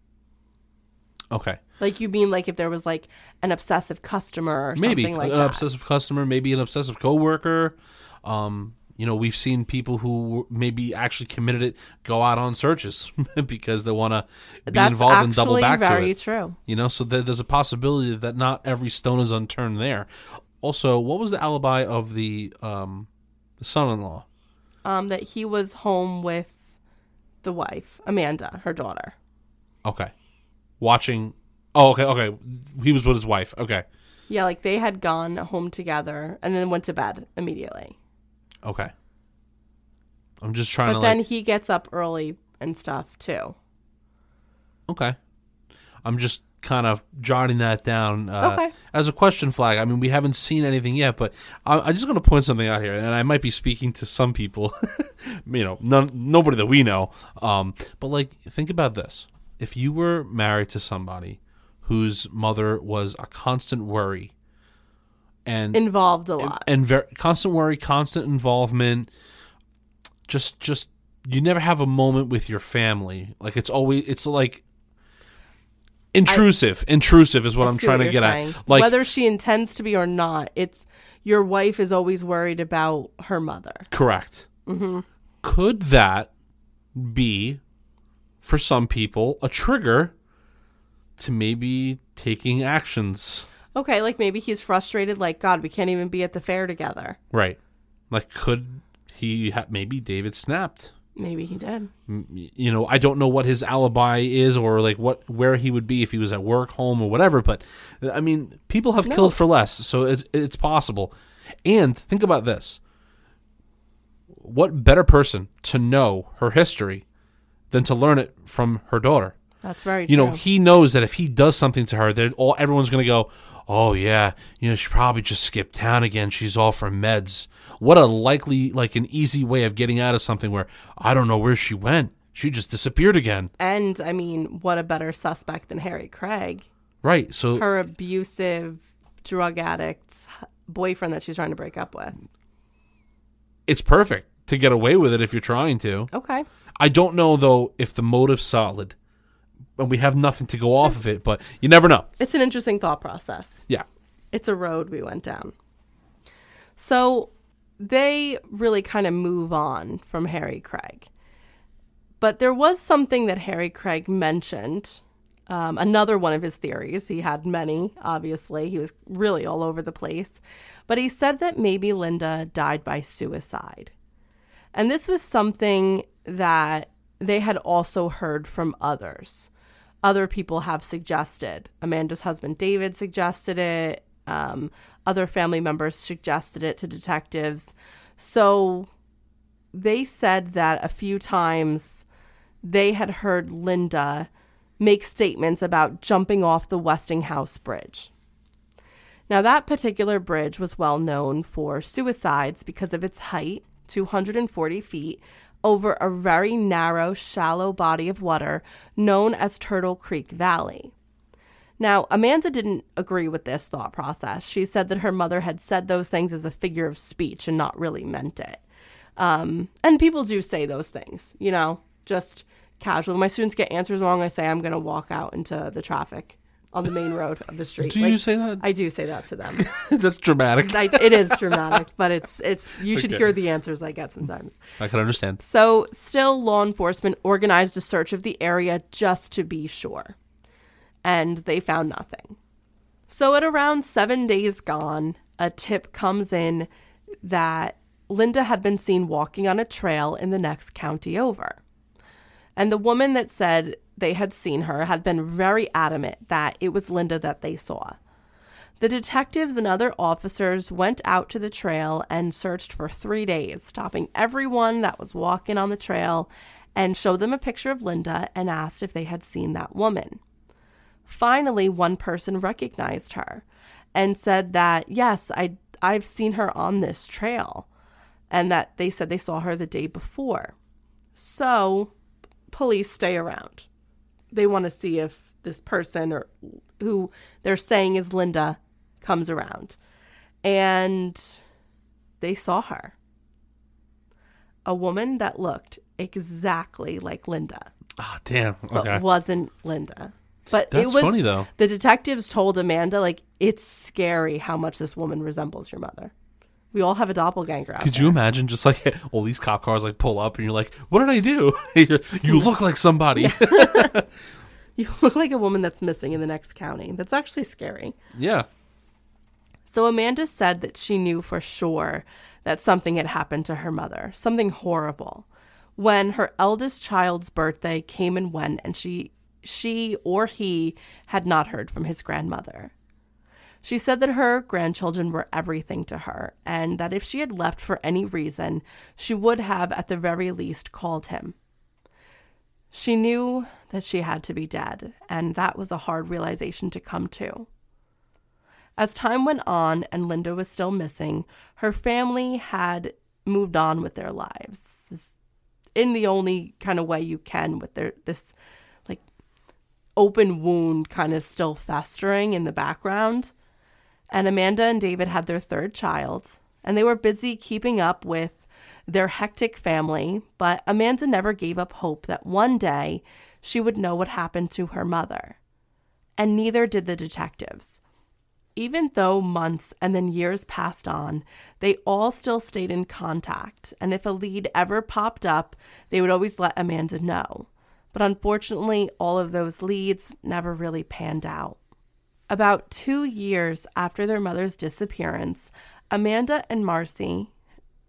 Okay, Like you mean like if there was like an obsessive customer or maybe something like an that. obsessive customer, maybe an obsessive coworker. Um, you know, we've seen people who maybe actually committed it go out on searches because they want to be That's involved and double back very to it. true. You know, so there, there's a possibility that not every stone is unturned there. Also, what was the alibi of the um, the son-in-law? Um, that he was home with the wife, Amanda, her daughter. Okay, watching. Oh, okay, okay. He was with his wife. Okay, Yeah, like they had gone home together and then went to bed immediately. okay. I'm just trying But to But then like. he gets up early and stuff too. Okay, I'm just kind of jotting that down uh, Okay. as a question flag. I mean, we haven't seen anything yet, but I, I'm just going to point something out here, and I might be speaking to some people, you know, none, nobody that we know. Um, but like, think about this: if you were married to somebody whose mother was a constant worry, and Involved a lot. and ver- constant worry, constant involvement. Just, just you never have a moment with your family. Like it's always, it's like intrusive. intrusive is what I I'm trying what to get saying. at. Like, Whether she intends to be or not, it's your wife is always worried about her mother. correct. Mm-hmm. Could that be, for some people, a trigger to maybe taking actions? Okay, like maybe he's frustrated, like, God, we can't even be at the fair together. Right. Like, could he? Ha- maybe David snapped. Maybe he did. you know, I don't know what his alibi is or like what where he would be if he was at work, home, or whatever. But uh, I mean, people have killed for less, so it's it's possible. And think about this: what better person to know her history than to learn it from her daughter? That's very true. You true. know, he knows that if he does something to her, that all everyone's going to go, "Oh yeah, you know, she probably just skipped town again. She's all for meds." What a likely, like, an easy way of getting out of something where I don't know where she went. She just disappeared again. and I mean, what a better suspect than Harry Craig, Right. So her abusive drug addict boyfriend that she's trying to break up with. it's perfect to get away with it if you're trying to. Okay. I don't know though if the motive's solid, and we have nothing to go off of it. But you never know. It's an interesting thought process. Yeah. it's a road we went down. So they really kind of move on from Harry Craig. But there was something that Harry Craig mentioned. Um, another one of his theories. He had many, obviously. He was really all over the place. But he said that maybe Linda died by suicide. And this was something that they had also heard from others. Other people have suggested. Amanda's husband David suggested it. Um, other family members suggested it to detectives. So they said that a few times they had heard Linda make statements about jumping off the Westinghouse Bridge. Now, that particular bridge was well known for suicides because of its height, 240 feet, over a very narrow, shallow body of water known as Turtle Creek Valley. Now, Amanda didn't agree with this thought process. She said that her mother had said those things as a figure of speech and not really meant it. Um, and people do say those things, you know, just casual. My students get answers wrong. I say I'm going to walk out into the traffic on the main road of the street. Do you say that? I do say that to them. That's dramatic. I, it is dramatic, but it's it's you should Okay. hear the answers I get sometimes. I can understand. So, still, law enforcement organized a search of the area just to be sure. And they found nothing. So, at around seven days gone, a tip comes in that Linda had been seen walking on a trail in the next county over. And the woman that said they had seen her had been very adamant that it was Linda that they saw. The detectives and other officers went out to the trail and searched for three days, stopping everyone that was walking on the trail and showed them a picture of Linda and asked if they had seen that woman. Finally, one person recognized her and said that, yes, I, I've seen her on this trail, and that they said they saw her the day before. So, police stay around. They want to see if this person or who they're saying is Linda comes around. And they saw her. A woman that looked exactly like Linda, Ah, damn. but wasn't Linda. But That's it was funny, though. The detectives told Amanda like it's scary how much this woman resembles your mother. We all have a doppelganger out Could there. you imagine just like all these cop cars like pull up and you're like, what did I do? You look like somebody. You look like a woman that's missing in the next county. That's actually scary. yeah. So Amanda said that she knew for sure that something had happened to her mother, something horrible. When her eldest child's birthday came and went and she she or he had not heard from his grandmother. She said that her grandchildren were everything to her and that if she had left for any reason, she would have at the very least called him. She knew that she had to be dead, and that was a hard realization to come to. As time went on and Linda was still missing, her family had moved on with their lives in the only kind of way you can with their this like open wound kind of still festering in the background. And Amanda and David had their third child, and they were busy keeping up with their hectic family, but Amanda never gave up hope that one day she would know what happened to her mother. And neither did the detectives. Even though months and then years passed on, they all still stayed in contact, and if a lead ever popped up, they would always let Amanda know. But unfortunately, all of those leads never really panned out. About two years after their mother's disappearance, Amanda and Marcy,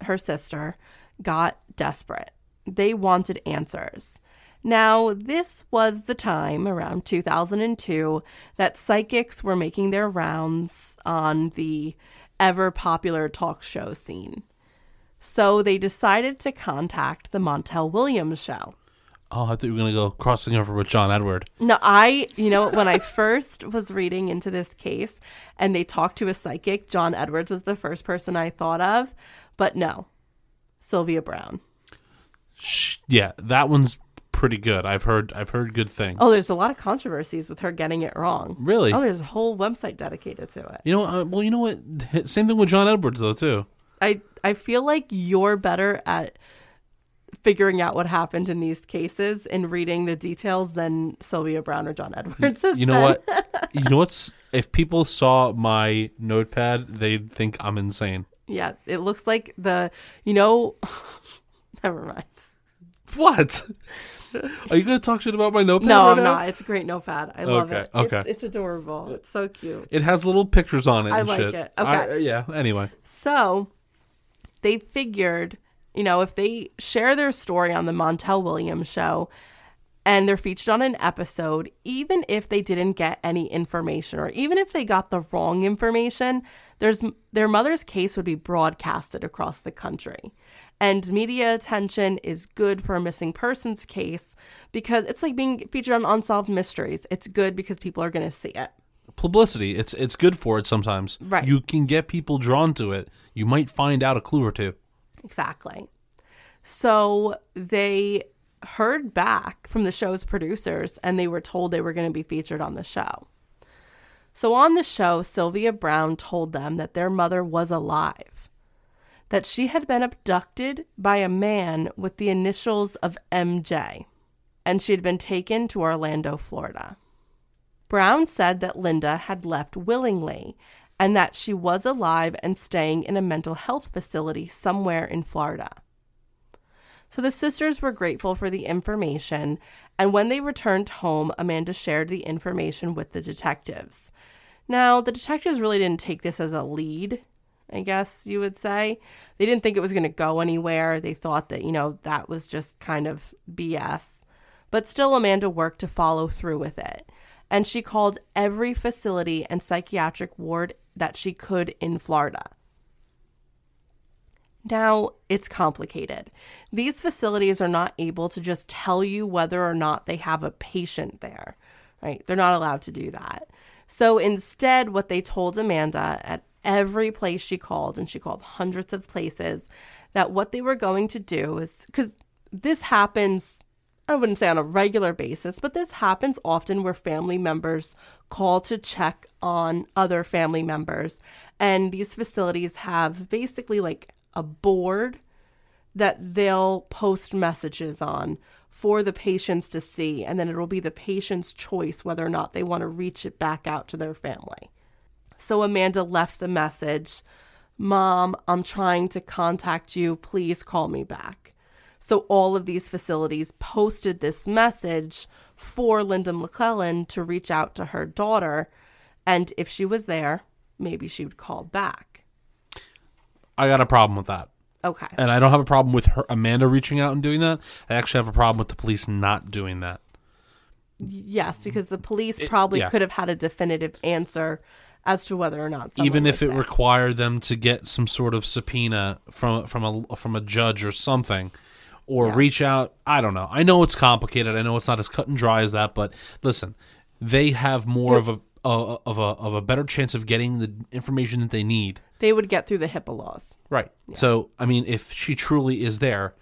her sister, got desperate. They wanted answers. Now, this was the time around 2002 that psychics were making their rounds on the ever popular talk show scene. So they decided to contact the Montel Williams show. Oh, I thought you were gonna go crossing over with John Edward. No, I, you know, when I first was reading into this case and they talked to a psychic, John Edwards was the first person I thought of. But no, Sylvia Browne. Sh- Yeah, that one's pretty good. I've heard. I've heard good things. Oh, there's a lot of controversies with her getting it wrong. Really? Oh, there's a whole website dedicated to it. You know, uh, well, you know what? Same thing with John Edwards though too. I I feel like you're better at figuring out what happened in these cases and reading the details than Sylvia Browne or John Edwards. You know what? you know what's? If people saw my notepad, they'd think I'm insane. Yeah, it looks like the you know. never mind. What? Are you gonna talk shit about my notepad? No, right I'm now? not. It's a great notepad. I love Okay, it. okay. It's, it's adorable. It's so cute. It has little pictures on it. I and like shit. it. I- Okay. yeah. Anyway. So they figured, you know, if they share their story on the Montel Williams show and they're featured on an episode, even if they didn't get any information or even if they got the wrong information, there's their mother's case would be broadcasted across the country. And media attention is good for a missing persons case because it's like being featured on Unsolved Mysteries. It's good because people are going to see it. Publicity. It's it's good for it sometimes. Right. You can get people drawn to it. You might find out a clue or two. Exactly. So they heard back from the show's producers and they were told they were going to be featured on the show. So on the show, Sylvia Browne told them that their mother was alive, that she had been abducted by a man with the initials of MJ, and she had been taken to Orlando, Florida. Browne said that Linda had left willingly and that she was alive and staying in a mental health facility somewhere in Florida. So the sisters were grateful for the information, and when they returned home, Amanda shared the information with the detectives. Now, the detectives really didn't take this as a lead, I guess you would say. They didn't think it was going to go anywhere. They thought that, you know, that was just kind of BS. But still, Amanda worked to follow through with it. And she called every facility and psychiatric ward that she could in Florida. Now, it's complicated. These facilities are not able to just tell you whether or not they have a patient there, right? They're not allowed to do that. So instead, what they told Amanda at every place she called, and she called hundreds of places, that what they were going to do is because this happens, I wouldn't say on a regular basis, but this happens often where family members call to check on other family members. And these facilities have basically like a board that they'll post messages on for the patients to see, and then it'll be the patient's choice whether or not they want to reach it back out to their family. So Amanda left the message Mom, I'm trying to contact you. Please call me back. So all of these facilities posted this message for Linda McClelland to reach out to her daughter. And if she was there, maybe she would call back. I got a problem with that. Okay. And I don't have a problem with her Amanda reaching out and doing that. I actually have a problem with the police not doing that. Yes, because the police probably yeah. could have had a definitive answer as to whether or not Even if it there. required them to get some sort of subpoena from from a from a judge or something or Yeah. reach out, I don't know. I know it's complicated. I know it's not as cut and dry as that, but listen, they have more of a uh, of a of a better chance of getting the information that they need. they would get through the HIPAA laws. Right. So, I mean, if she truly is there,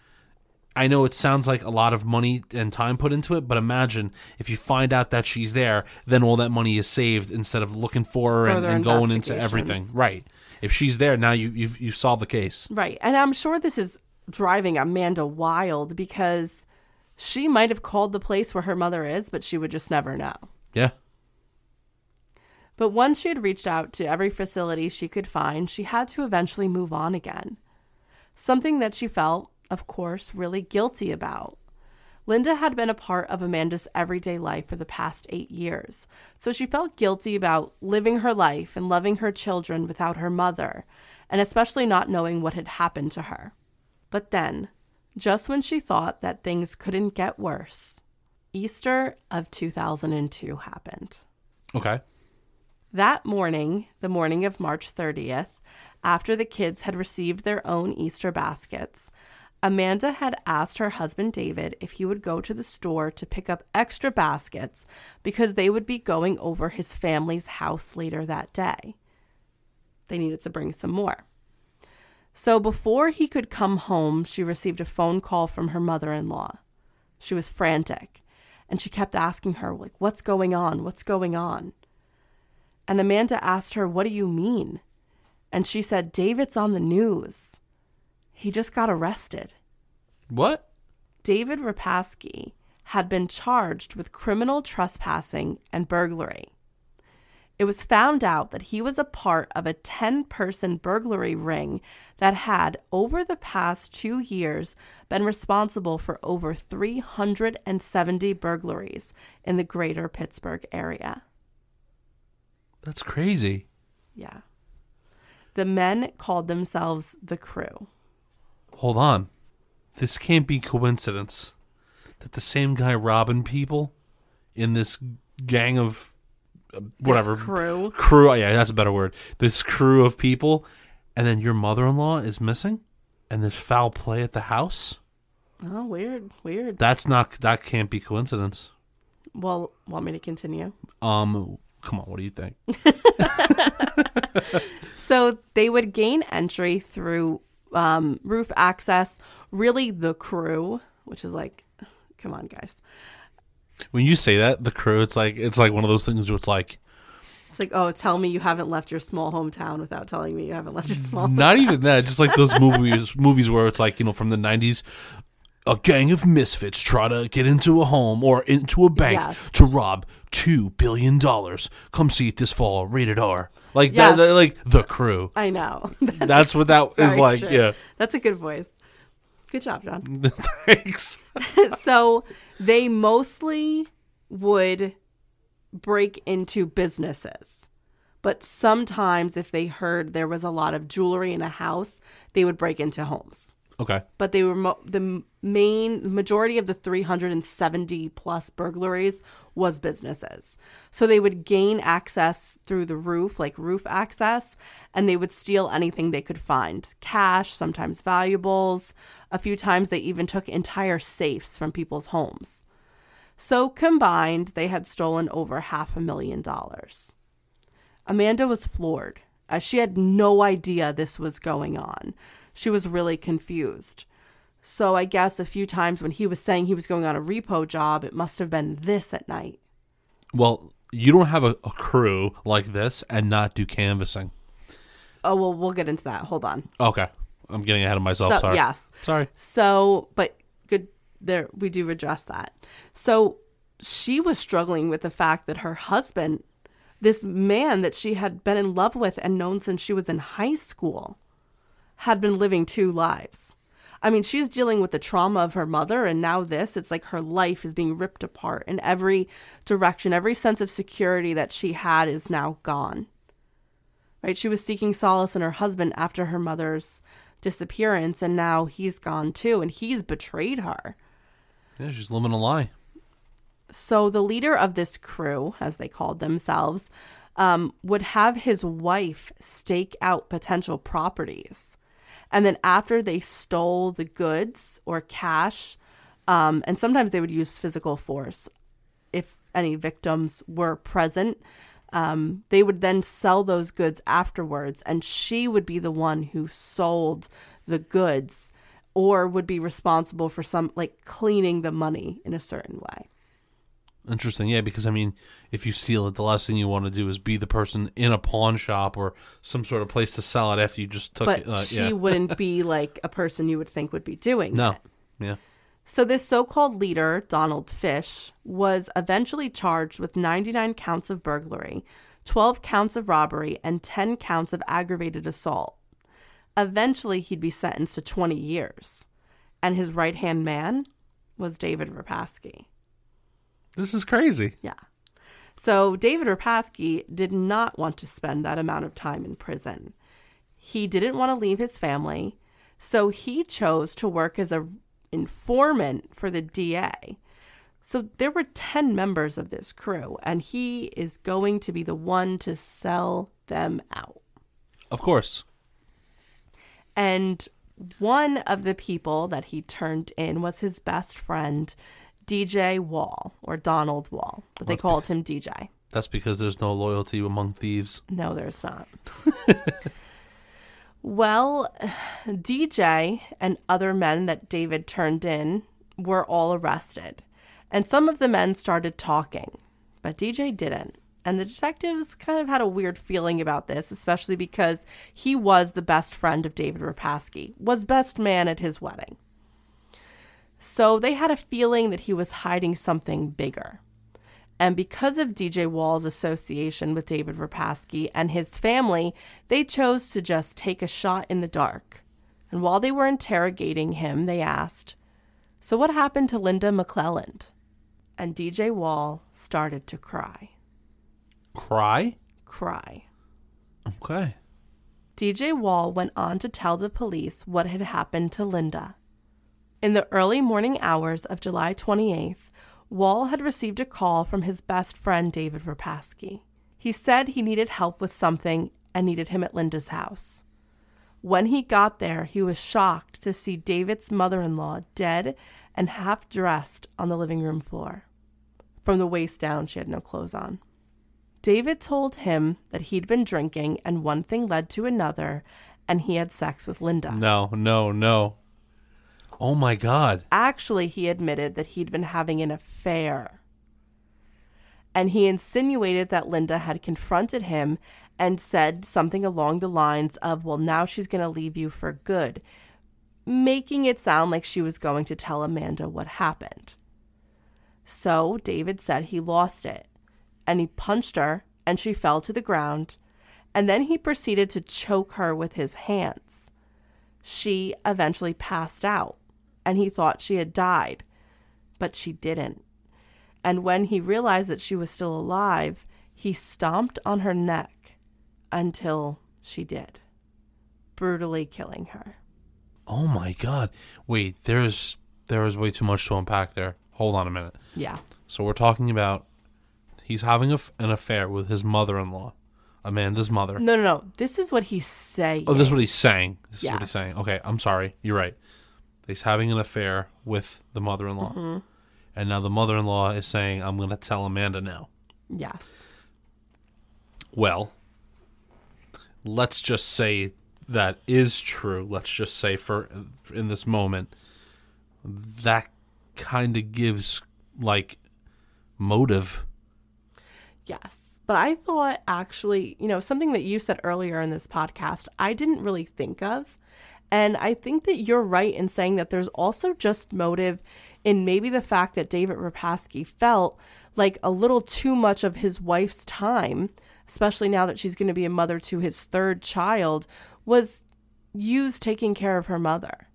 I know it sounds like a lot of money and time put into it, but imagine if you find out that she's there, then all that money is saved instead of looking for her and, and going into everything. Right. If she's there, now you you've you've solved the case. Right. And I'm sure this is driving Amanda wild because she might have called the place where her mother is, but she would just never know. Yeah. But once she had reached out to every facility she could find, she had to eventually move on again. Something that she felt, of course, really guilty about. Linda had been a part of Amanda's everyday life for the past eight years, so she felt guilty about living her life and loving her children without her mother, and especially not knowing what had happened to her. But then, just when she thought that things couldn't get worse, Easter of 2002 happened. Okay. That morning, the morning of March 30th, after the kids had received their own Easter baskets, Amanda had asked her husband David if he would go to the store to pick up extra baskets because they would be going over his family's house later that day. They needed to bring some more. So before he could come home, she received a phone call from her mother in law. She was frantic and she kept asking her, like, what's going on? What's going on? And Amanda asked her, What do you mean? And she said, David's on the news. He just got arrested. What? David Repasky had been charged with criminal trespassing and burglary. It was found out that he was a part of a 10 person burglary ring that had, over the past two years, been responsible for over 370 burglaries in the greater Pittsburgh area. That's crazy. Yeah. The men called themselves the crew. Hold on. This can't be coincidence that the same guy robbing people in this gang of whatever This crew. crew yeah that's a better word this crew of people and then your mother-in-law is missing and there's foul play at the house Oh, weird, weird. that's not that can't be coincidence Well, want me to continue? um come on what do you think So they would gain entry through um, roof access, really the crew, which is like, come on, guys. When you say that the crew it's like it's like one of those things where it's like It's like, oh, tell me you haven't left your small hometown without telling me you haven't left your small not even that just like those movies movies where it's like you know from the 90s a gang of misfits try to get into a home or into a bank Yes. to rob two billion dollars. Come see it this fall, rated R. Like Yes. that, that- like the crew. I know. That's what that is like. true. Yeah. That's a good voice. Good job, John. Thanks. so they mostly would break into businesses. But sometimes, if they heard there was a lot of jewelry in a house, they would break into homes. Okay. But they were mo- the main majority of the 370 plus burglaries was businesses. So they would gain access through the roof, like roof access, and they would steal anything they could find cash, sometimes valuables. A few times they even took entire safes from people's homes. So combined, they had stolen over half a million dollars. Amanda was floored, as she had no idea this was going on. She was really confused. So I guess a few times when he was saying he was going on a repo job, it must have been this at night. Well, you don't have a, a crew like this and not do canvassing. Oh, well, we'll get into that. Hold on. Okay. I'm getting ahead of myself. So, Sorry. yes. Sorry. So, but good there we do address that. So, she was struggling with the fact that her husband, this man that she had been in love with and known since she was in high school, had been living two lives. I mean, she's dealing with the trauma of her mother and now this. It's like her life is being ripped apart in every direction. Every sense of security that she had is now gone. Right? She was seeking solace in her husband after her mother's disappearance and now he's gone too and he's betrayed her. Yeah, she's living a lie. So the leader of this crew, as they called themselves, um, would have his wife stake out potential properties. And then after they stole the goods or cash, um, and sometimes they would use physical force if any victims were present, um, they would then sell those goods afterwards. And she would be the one who sold the goods or would be responsible for some like cleaning the money in a certain way. Interesting, yeah, because I mean, if you steal it, the last thing you want to do is be the person in a pawn shop or some sort of place to sell it after you just took but it. Uh, she yeah. wouldn't be like a person you would think would be doing No, it. yeah. So this so-called leader, Donald Fish, was eventually charged with 99 counts of burglary, 12 counts of robbery, and 10 counts of aggravated assault. Eventually, he'd be sentenced to 20 years. And his right-hand man was David Repasky. This is crazy. Yeah. So David Repasky did not want to spend that amount of time in prison. He didn't want to leave his family, so he chose to work as a informant for the DA. So there were 10 members of this crew and he is going to be the one to sell them out. Of course. And one of the people that he turned in was his best friend, DJ Wall, or Donald Wall, but they That's called him DJ. That's because there's no loyalty among thieves. No, there's not. well, DJ and other men that David turned in were all arrested. And some of the men started talking, but DJ didn't. And the detectives kind of had a weird feeling about this, especially because he was the best friend of David Repasky, was best man at his wedding. So they had a feeling that he was hiding something bigger. And because of DJ Wall's association with David Repasky and his family, they chose to just take a shot in the dark. And while they were interrogating him, they asked, So what happened to Linda McClelland? And DJ Wall started to cry. Cry? Cry. Okay. DJ Wall went on to tell the police what had happened to Linda. In the early morning hours of July 28th, Wall had received a call from his best friend David Repasky. He said he needed help with something and needed him at Linda's house. When he got there, he was shocked to see David's mother in law dead and half dressed on the living room floor. From the waist down, she had no clothes on. David told him that he'd been drinking and one thing led to another and he had sex with Linda. No, no, no. Oh my god. Actually, he admitted that he'd been having an affair. And he insinuated that Linda had confronted him and said something along the lines of, Well, now she's going to leave you for good. making it sound like she was going to tell Amanda what happened. So David said he lost it, and he punched her, and she fell to the ground, and then he proceeded to choke her with his hands. She eventually passed out, and he thought she had died, but she didn't. And when he realized that she was still alive, he stomped on her neck until she did, brutally killing her. Oh my god. Wait, there's there is way too much to unpack there. Hold on a minute. Yeah. So we're talking about he's having a an affair with his mother-in-law, Amanda's mother. No, no, no. This is what he's saying. Oh, this is what he's saying. This is what he's saying. Okay, I'm sorry. You're right. He's having an affair with the mother-in-law, Mm-hmm. and now the mother-in-law is saying, "I'm going to tell Amanda now." Yes. Well, let's just say that is true. Let's just say for in this moment, that kind of gives like motive. Yes. But I thought actually, you know, something that you said earlier in this podcast, I didn't really think of. And I think that you're right in saying that there's also just motive in maybe the fact that David Repasky felt like a little too much of his wife's time, especially now that she's going to be a mother to his third child, was used taking care of her mother.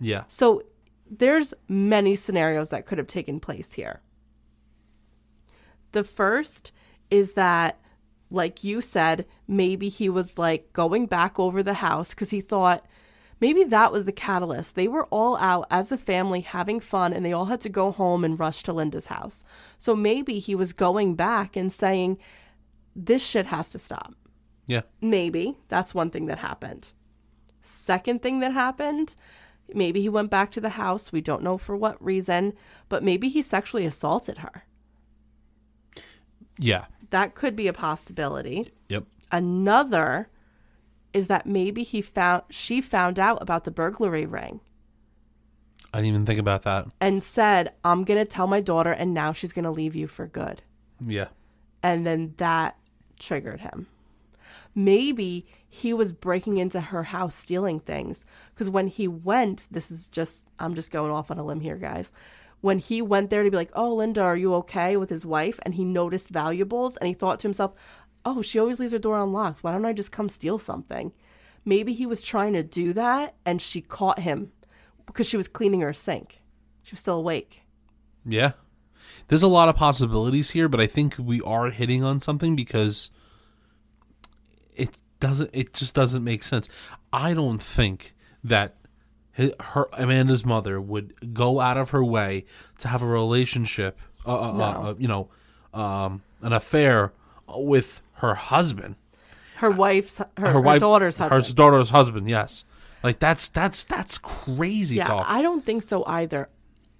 Yeah. So there's many scenarios that could have taken place here. The first is that like you said, maybe he was like going back over the house cuz he thought maybe that was the catalyst. They were all out as a family having fun and they all had to go home and rush to Linda's house. So maybe he was going back and saying this shit has to stop. Yeah. Maybe that's one thing that happened. Second thing that happened, maybe he went back to the house. We don't know for what reason, but maybe he sexually assaulted her. Yeah. That could be a possibility. Yep. Another is that maybe he found she found out about the burglary ring I didn't even think about that. and said, "I'm going to tell my daughter and now she's going to leave you for good." Yeah. and then that triggered him. Maybe he was breaking into her house stealing things because when he went, this is just, I'm just going off on a limb here, guys. When he went there to be like, oh, Linda, are you okay with his wife? And he noticed valuables and he thought to himself, oh, she always leaves her door unlocked. Why don't I just come steal something? Maybe he was trying to do that and she caught him because she was cleaning her sink. She was still awake. Yeah. There's a lot of possibilities here, but I think we are hitting on something because it doesn't it just doesn't make sense. I don't think that her Amanda's mother would go out of her way to have a relationship uh, uh, uh, uh, you know, um, an affair with her husband. Her wife's, her, her, wife daughter's husband. Her daughter's husband, yes. Like that's that's that's crazy Yeah, talk. I don't think so either.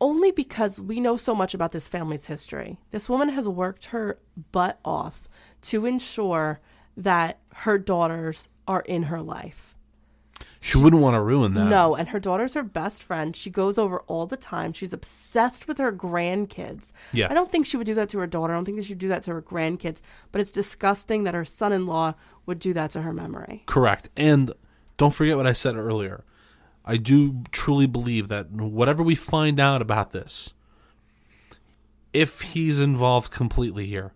Only because we know so much about this family's history. This woman has worked her butt off to ensure that her daughters are in her life. She wouldn't want to ruin that. No, and her daughter's her best friend. She goes over all the time. She's obsessed with her grandkids. Yeah. I don't think she would do that to her daughter. I don't think that she'd do that to her grandkids. But it's disgusting that her son in law would do that to her memory. Correct. And don't forget what I said earlier. I do truly believe that whatever we find out about this, if he's involved completely here,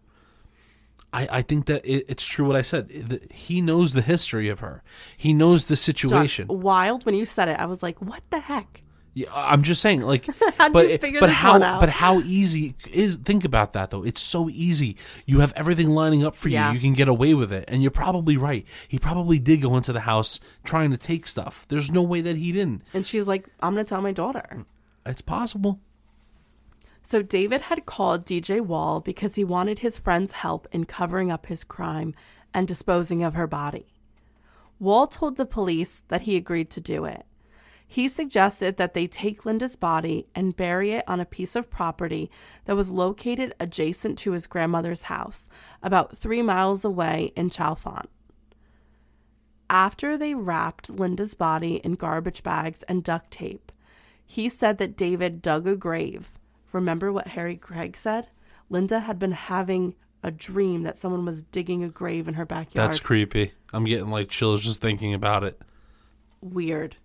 I, I think that it, it's true what I said. He knows the history of her. He knows the situation. wild when you said it. I was like, what the heck? Yeah, I'm just saying, like, but but how but how easy is think about that though? It's so easy. You have everything lining up for Yeah. you. You can get away with it, and you're probably right. He probably did go into the house trying to take stuff. There's no way that he didn't. And she's like, I'm going to tell my daughter. It's possible. So David had called DJ Wall because he wanted his friend's help in covering up his crime and disposing of her body. Wall told the police that he agreed to do it. He suggested that they take Linda's body and bury it on a piece of property that was located adjacent to his grandmother's house, about three miles away in Chalfant. After they wrapped Linda's body in garbage bags and duct tape, he said that David dug a grave. Remember what Harry Craig said? Linda had been having a dream that someone was digging a grave in her backyard. That's creepy. I'm getting like chills just thinking about it. weird.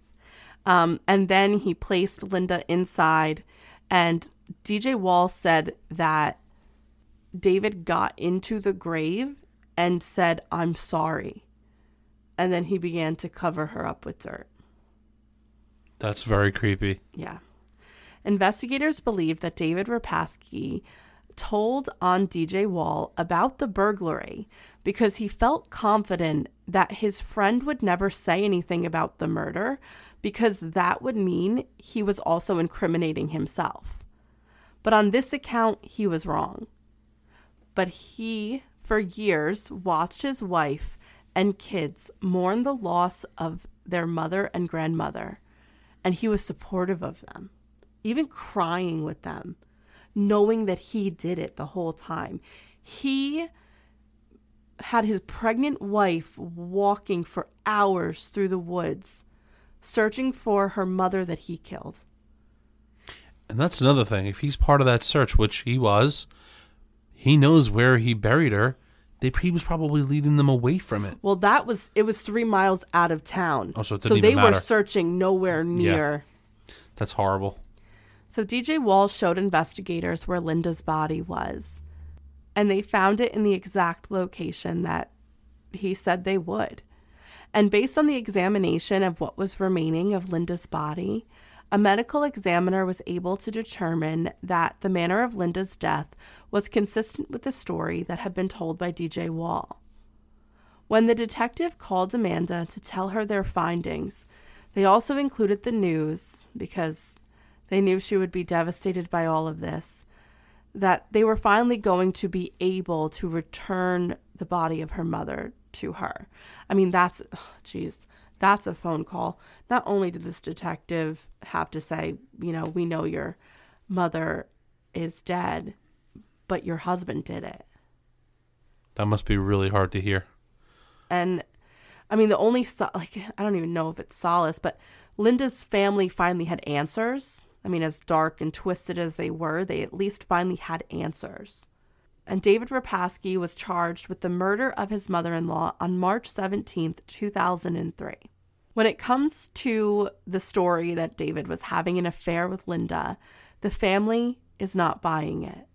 Um, and then he placed Linda inside, and DJ Wall said that David got into the grave and said, I'm sorry. And then he began to cover her up with dirt. That's very creepy. Yeah. Investigators believe that David Repasky told on DJ Wall about the burglary because he felt confident that his friend would never say anything about the murder because that would mean he was also incriminating himself. But on this account, he was wrong. But he, for years, watched his wife and kids mourn the loss of their mother and grandmother, and he was supportive of them, even crying with them, knowing that he did it the whole time. He had his pregnant wife walking for hours through the woods searching for her mother that he killed. And that's another thing. If he's part of that search, which he was, he knows where he buried her. They, he was probably leading them away from it. Well, that was it was three miles out of town. Oh, so it so they even were matter. searching nowhere near. That's horrible. So DJ Wall showed investigators where Linda's body was, and they found it in the exact location that he said they would. And based on the examination of what was remaining of Linda's body, a medical examiner was able to determine that the manner of Linda's death was consistent with the story that had been told by DJ Wall. When the detective called Amanda to tell her their findings, they also included the news because they knew she would be devastated by all of this that they were finally going to be able to return the body of her mother to her. I mean, that's, jeez, that's a phone call. Not only did this detective have to say, you know, we know your mother is dead, but your husband did it. That must be really hard to hear. And I mean, the only, so- like, I don't even know if it's solace, but Linda's family finally had answers. I mean, as dark and twisted as they were, they at least finally had answers. And David Repasky was charged with the murder of his mother in law on March 17th, 2003. When it comes to the story that David was having an affair with Linda, the family is not buying it.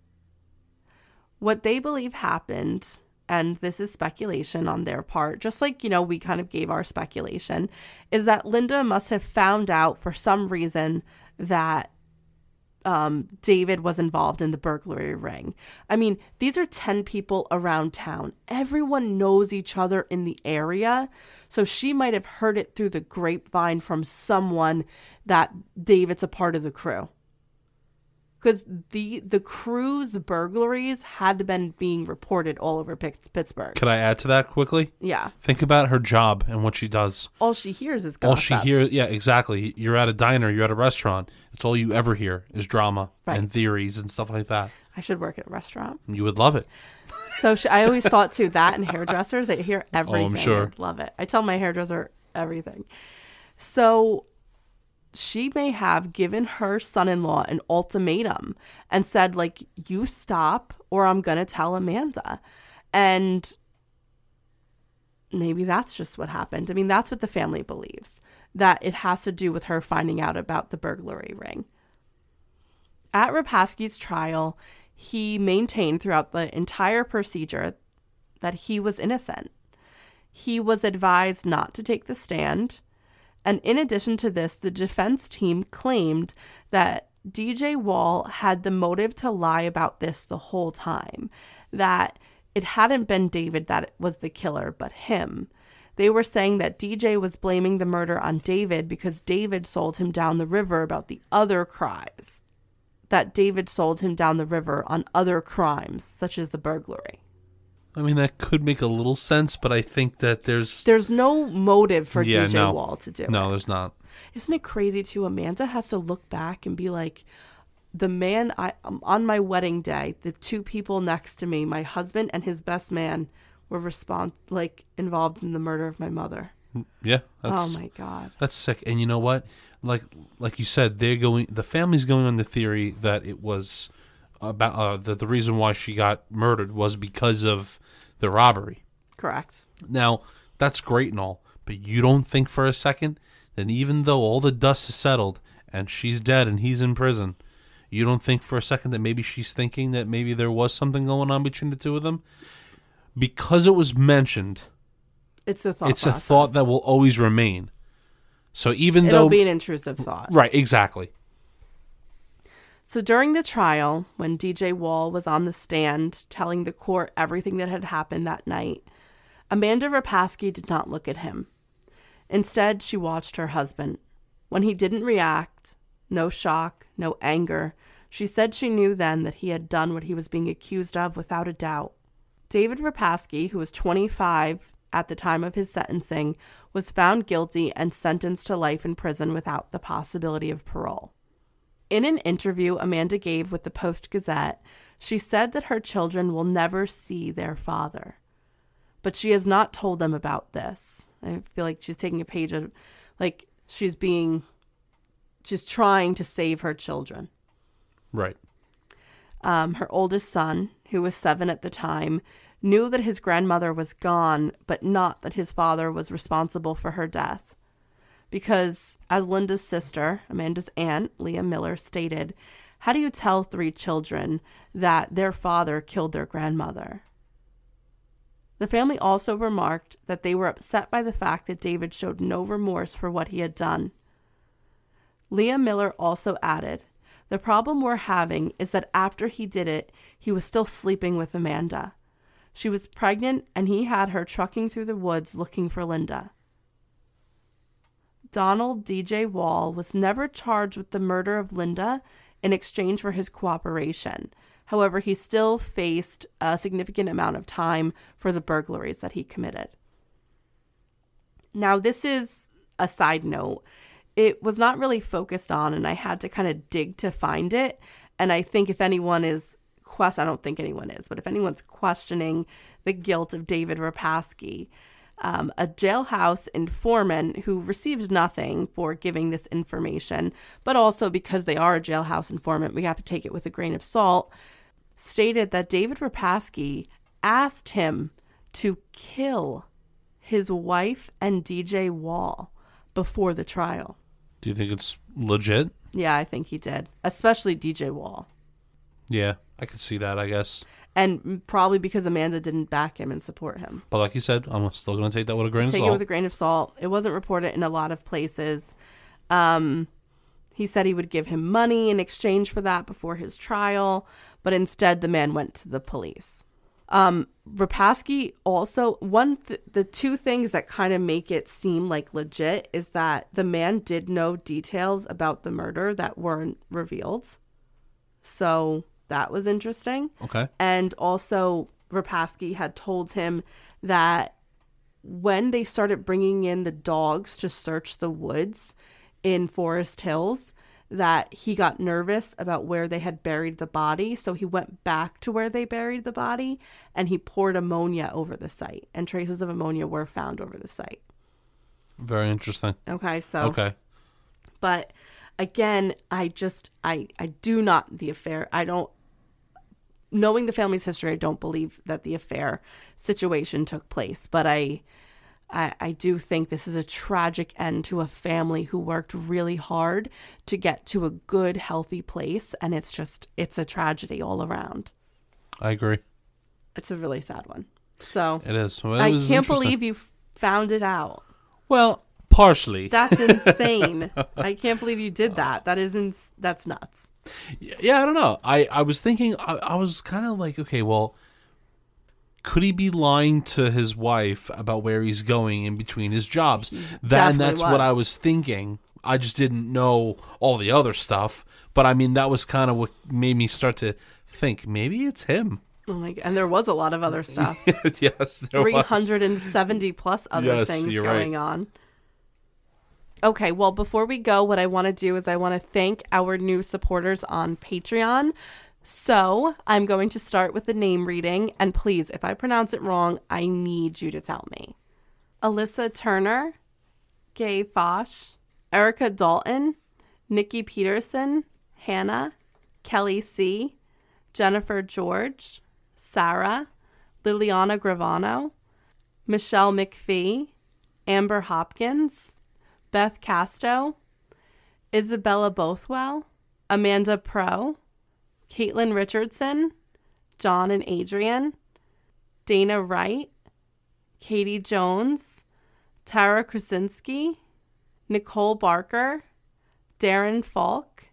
What they believe happened, and this is speculation on their part, just like, you know, we kind of gave our speculation, is that Linda must have found out for some reason that um, David was involved in the burglary ring. I mean, these are 10 people around town. Everyone knows each other in the area. So she might have heard it through the grapevine from someone that David's a part of the crew. Because the the crew's burglaries had been being reported all over Pittsburgh. Could I add to that quickly? Yeah. Think about her job and what she does. All she hears is gossip. All she hears, yeah, exactly. You're at a diner, you're at a restaurant. It's all you ever hear is drama Right. and theories and stuff like that. I should work at a restaurant. You would love it. So sh I always thought too that and hairdressers, they hear oh, everything. sure. I'm sure. love it. I tell my hairdresser everything. So she may have given her son-in-law an ultimatum and said like you stop or I'm going to tell Amanda. And maybe that's just what happened. I mean, that's what the family believes that it has to do with her finding out about the burglary ring. At Repasky's trial, he maintained throughout the entire procedure that he was innocent. He was advised not to take the stand. And in addition to this, the defense team claimed that DJ Wall had the motive to lie about this the whole time, that it hadn't been David that was the killer, but him. They were saying that DJ was blaming the murder on David because David sold him down the river about the other cries. That David sold him down the river on other crimes, such as the burglary. I mean, that could make a little sense, but I think that there's. There's no motive for yeah, DJ no. Wall to do No, it. there's not. Isn't it crazy too? Amanda has to look back and be like, the man I um, on my wedding day, the two people next to me, my husband and his best man, were respond like involved in the murder of my mother. Yeah, that's oh my god. that's sick. And you know what? Like like you said, they're going. The family's going on the theory that it was about uh, that the reason why she got murdered was because of the robbery. Correct. Now that's great and all, but you don't think for a second that even though all the dust is settled and she's dead and he's in prison, you don't think for a second that maybe she's thinking that maybe there was something going on between the two of them? Because it was mentioned, It's a thought. it's a thought that will always remain. So even though it'll though be an intrusive thought. right, exactly. So during the trial, when DJ Wall was on the stand telling the court everything that had happened that night, Amanda Repasky did not look at him. Instead, she watched her husband. When he didn't react, no shock, no anger, she said she knew then that he had done what he was being accused of without a doubt. David Repasky, who was 25 at the time of his sentencing, was found guilty and sentenced to life in prison without the possibility of parole. In an interview Amanda gave with the Post Gazette, she said that her children will never see their father. But she has not told them about this. I feel like she's taking a page of, like, she's being, she's trying to save her children. Right. Um, her oldest son, who was seven at the time, knew that his grandmother was gone, but not that his father was responsible for her death. Because, as Linda's sister, Amanda's aunt, Leah Miller, stated, how do you tell three children that their father killed their grandmother? The family also remarked that they were upset by the fact that David showed no remorse for what he had done. Leah Miller also added, The problem we're having is that after he did it, he was still sleeping with Amanda. She was pregnant and he had her trucking through the woods looking for Linda. Donald DJ Wall was never charged with the murder of Linda in exchange for his cooperation. However, he still faced a significant amount of time for the burglaries that he committed. Now, this is a side note. It was not really focused on, and I had to kind of dig to find it. And I think if anyone is quest, I don't think anyone is, but if anyone's questioning the guilt of David Repasky, um, a jailhouse informant who received nothing for giving this information, but also because they are a jailhouse informant, we have to take it with a grain of salt, stated that David Repasky asked him to kill his wife and DJ Wall before the trial. Do you think it's legit? Yeah, I think he did, especially DJ Wall. Yeah, I could see that, I guess. And probably because Amanda didn't back him and support him. But like you said, I'm still going to take that with a grain Take of it salt. with a grain of salt. It wasn't reported in a lot of places. Um, he said he would give him money in exchange for that before his trial, but instead the man went to the police. Um, Repasky also one th- the two things that kind of make it seem like legit is that the man did know details about the murder that weren't revealed. So that was interesting. okay. And also, Repasky had told him that when they started bringing in the dogs to search the woods in Forest Hills, that he got nervous about where they had buried the body. So he went back to where they buried the body and he poured ammonia over the site. And traces of ammonia were found over the site. Very interesting. Okay. So Okay. but again i just i i do not the affair i don't knowing the family's history i don't believe that the affair situation took place but i I, I do think this is a tragic end to a family who worked really hard to get to a good, healthy place. And it's just, it's a tragedy all around. I agree. It's a really sad one. So It is. Well, it I can't believe you found it out. Well, partially. That's insane. I can't believe you did that. That is, ins- that's nuts. Yeah, I don't know. I, I was thinking, I, I was kind of like, okay, well, could he be lying to his wife about where he's going in between his jobs? Definitely that's what I was. was thinking. I just didn't know all the other stuff. But I mean, that was kind of what made me start to think maybe it's him. Oh my god! And there was a lot of other stuff. yes, there was. Three hundred and seventy plus other Yes, things you're right. going on. Okay, well, before we go, what I want to do is I want to thank our new supporters on Patreon. So I'm going to start with the name reading, and please, if I pronounce it wrong, I need you to tell me. Alyssa Turner, Gay Fosh, Erica Dalton, Nikki Peterson, Hannah, Kelly C., Jennifer George, Sarah, Liliana Gravano, Michelle McPhee, Amber Hopkins, Beth Casto, Isabella Bothwell, Amanda Pro, Caitlin Richardson, John and Adrian, Dana Wright, Katie Jones, Tara Krasinski, Nicole Barker, Darren Falk,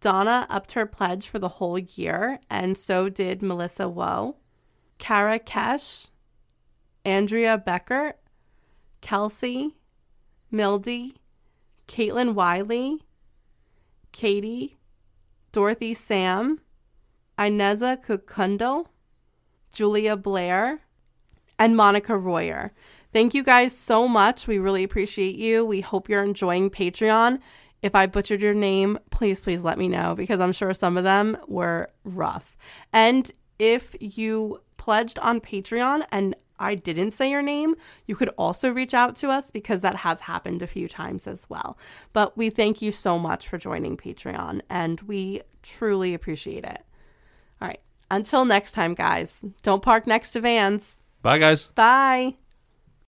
Donna upped her pledge for the whole year, and so did Melissa Woe, Kara Kesh, Andrea Becker, Kelsey, Mildy, Caitlin Wiley, Katie, Dorothy Sam, Ineza Kukundal, Julia Blair, and Monica Royer. Thank you guys so much. We really appreciate you. We hope you're enjoying Patreon. If I butchered your name, please, please let me know because I'm sure some of them were rough. And if you pledged on Patreon and I didn't say your name, you could also reach out to us because that has happened a few times as well. But we thank you so much for joining Patreon and we truly appreciate it. All right. Until next time, guys, don't park next to vans. Bye, guys. Bye.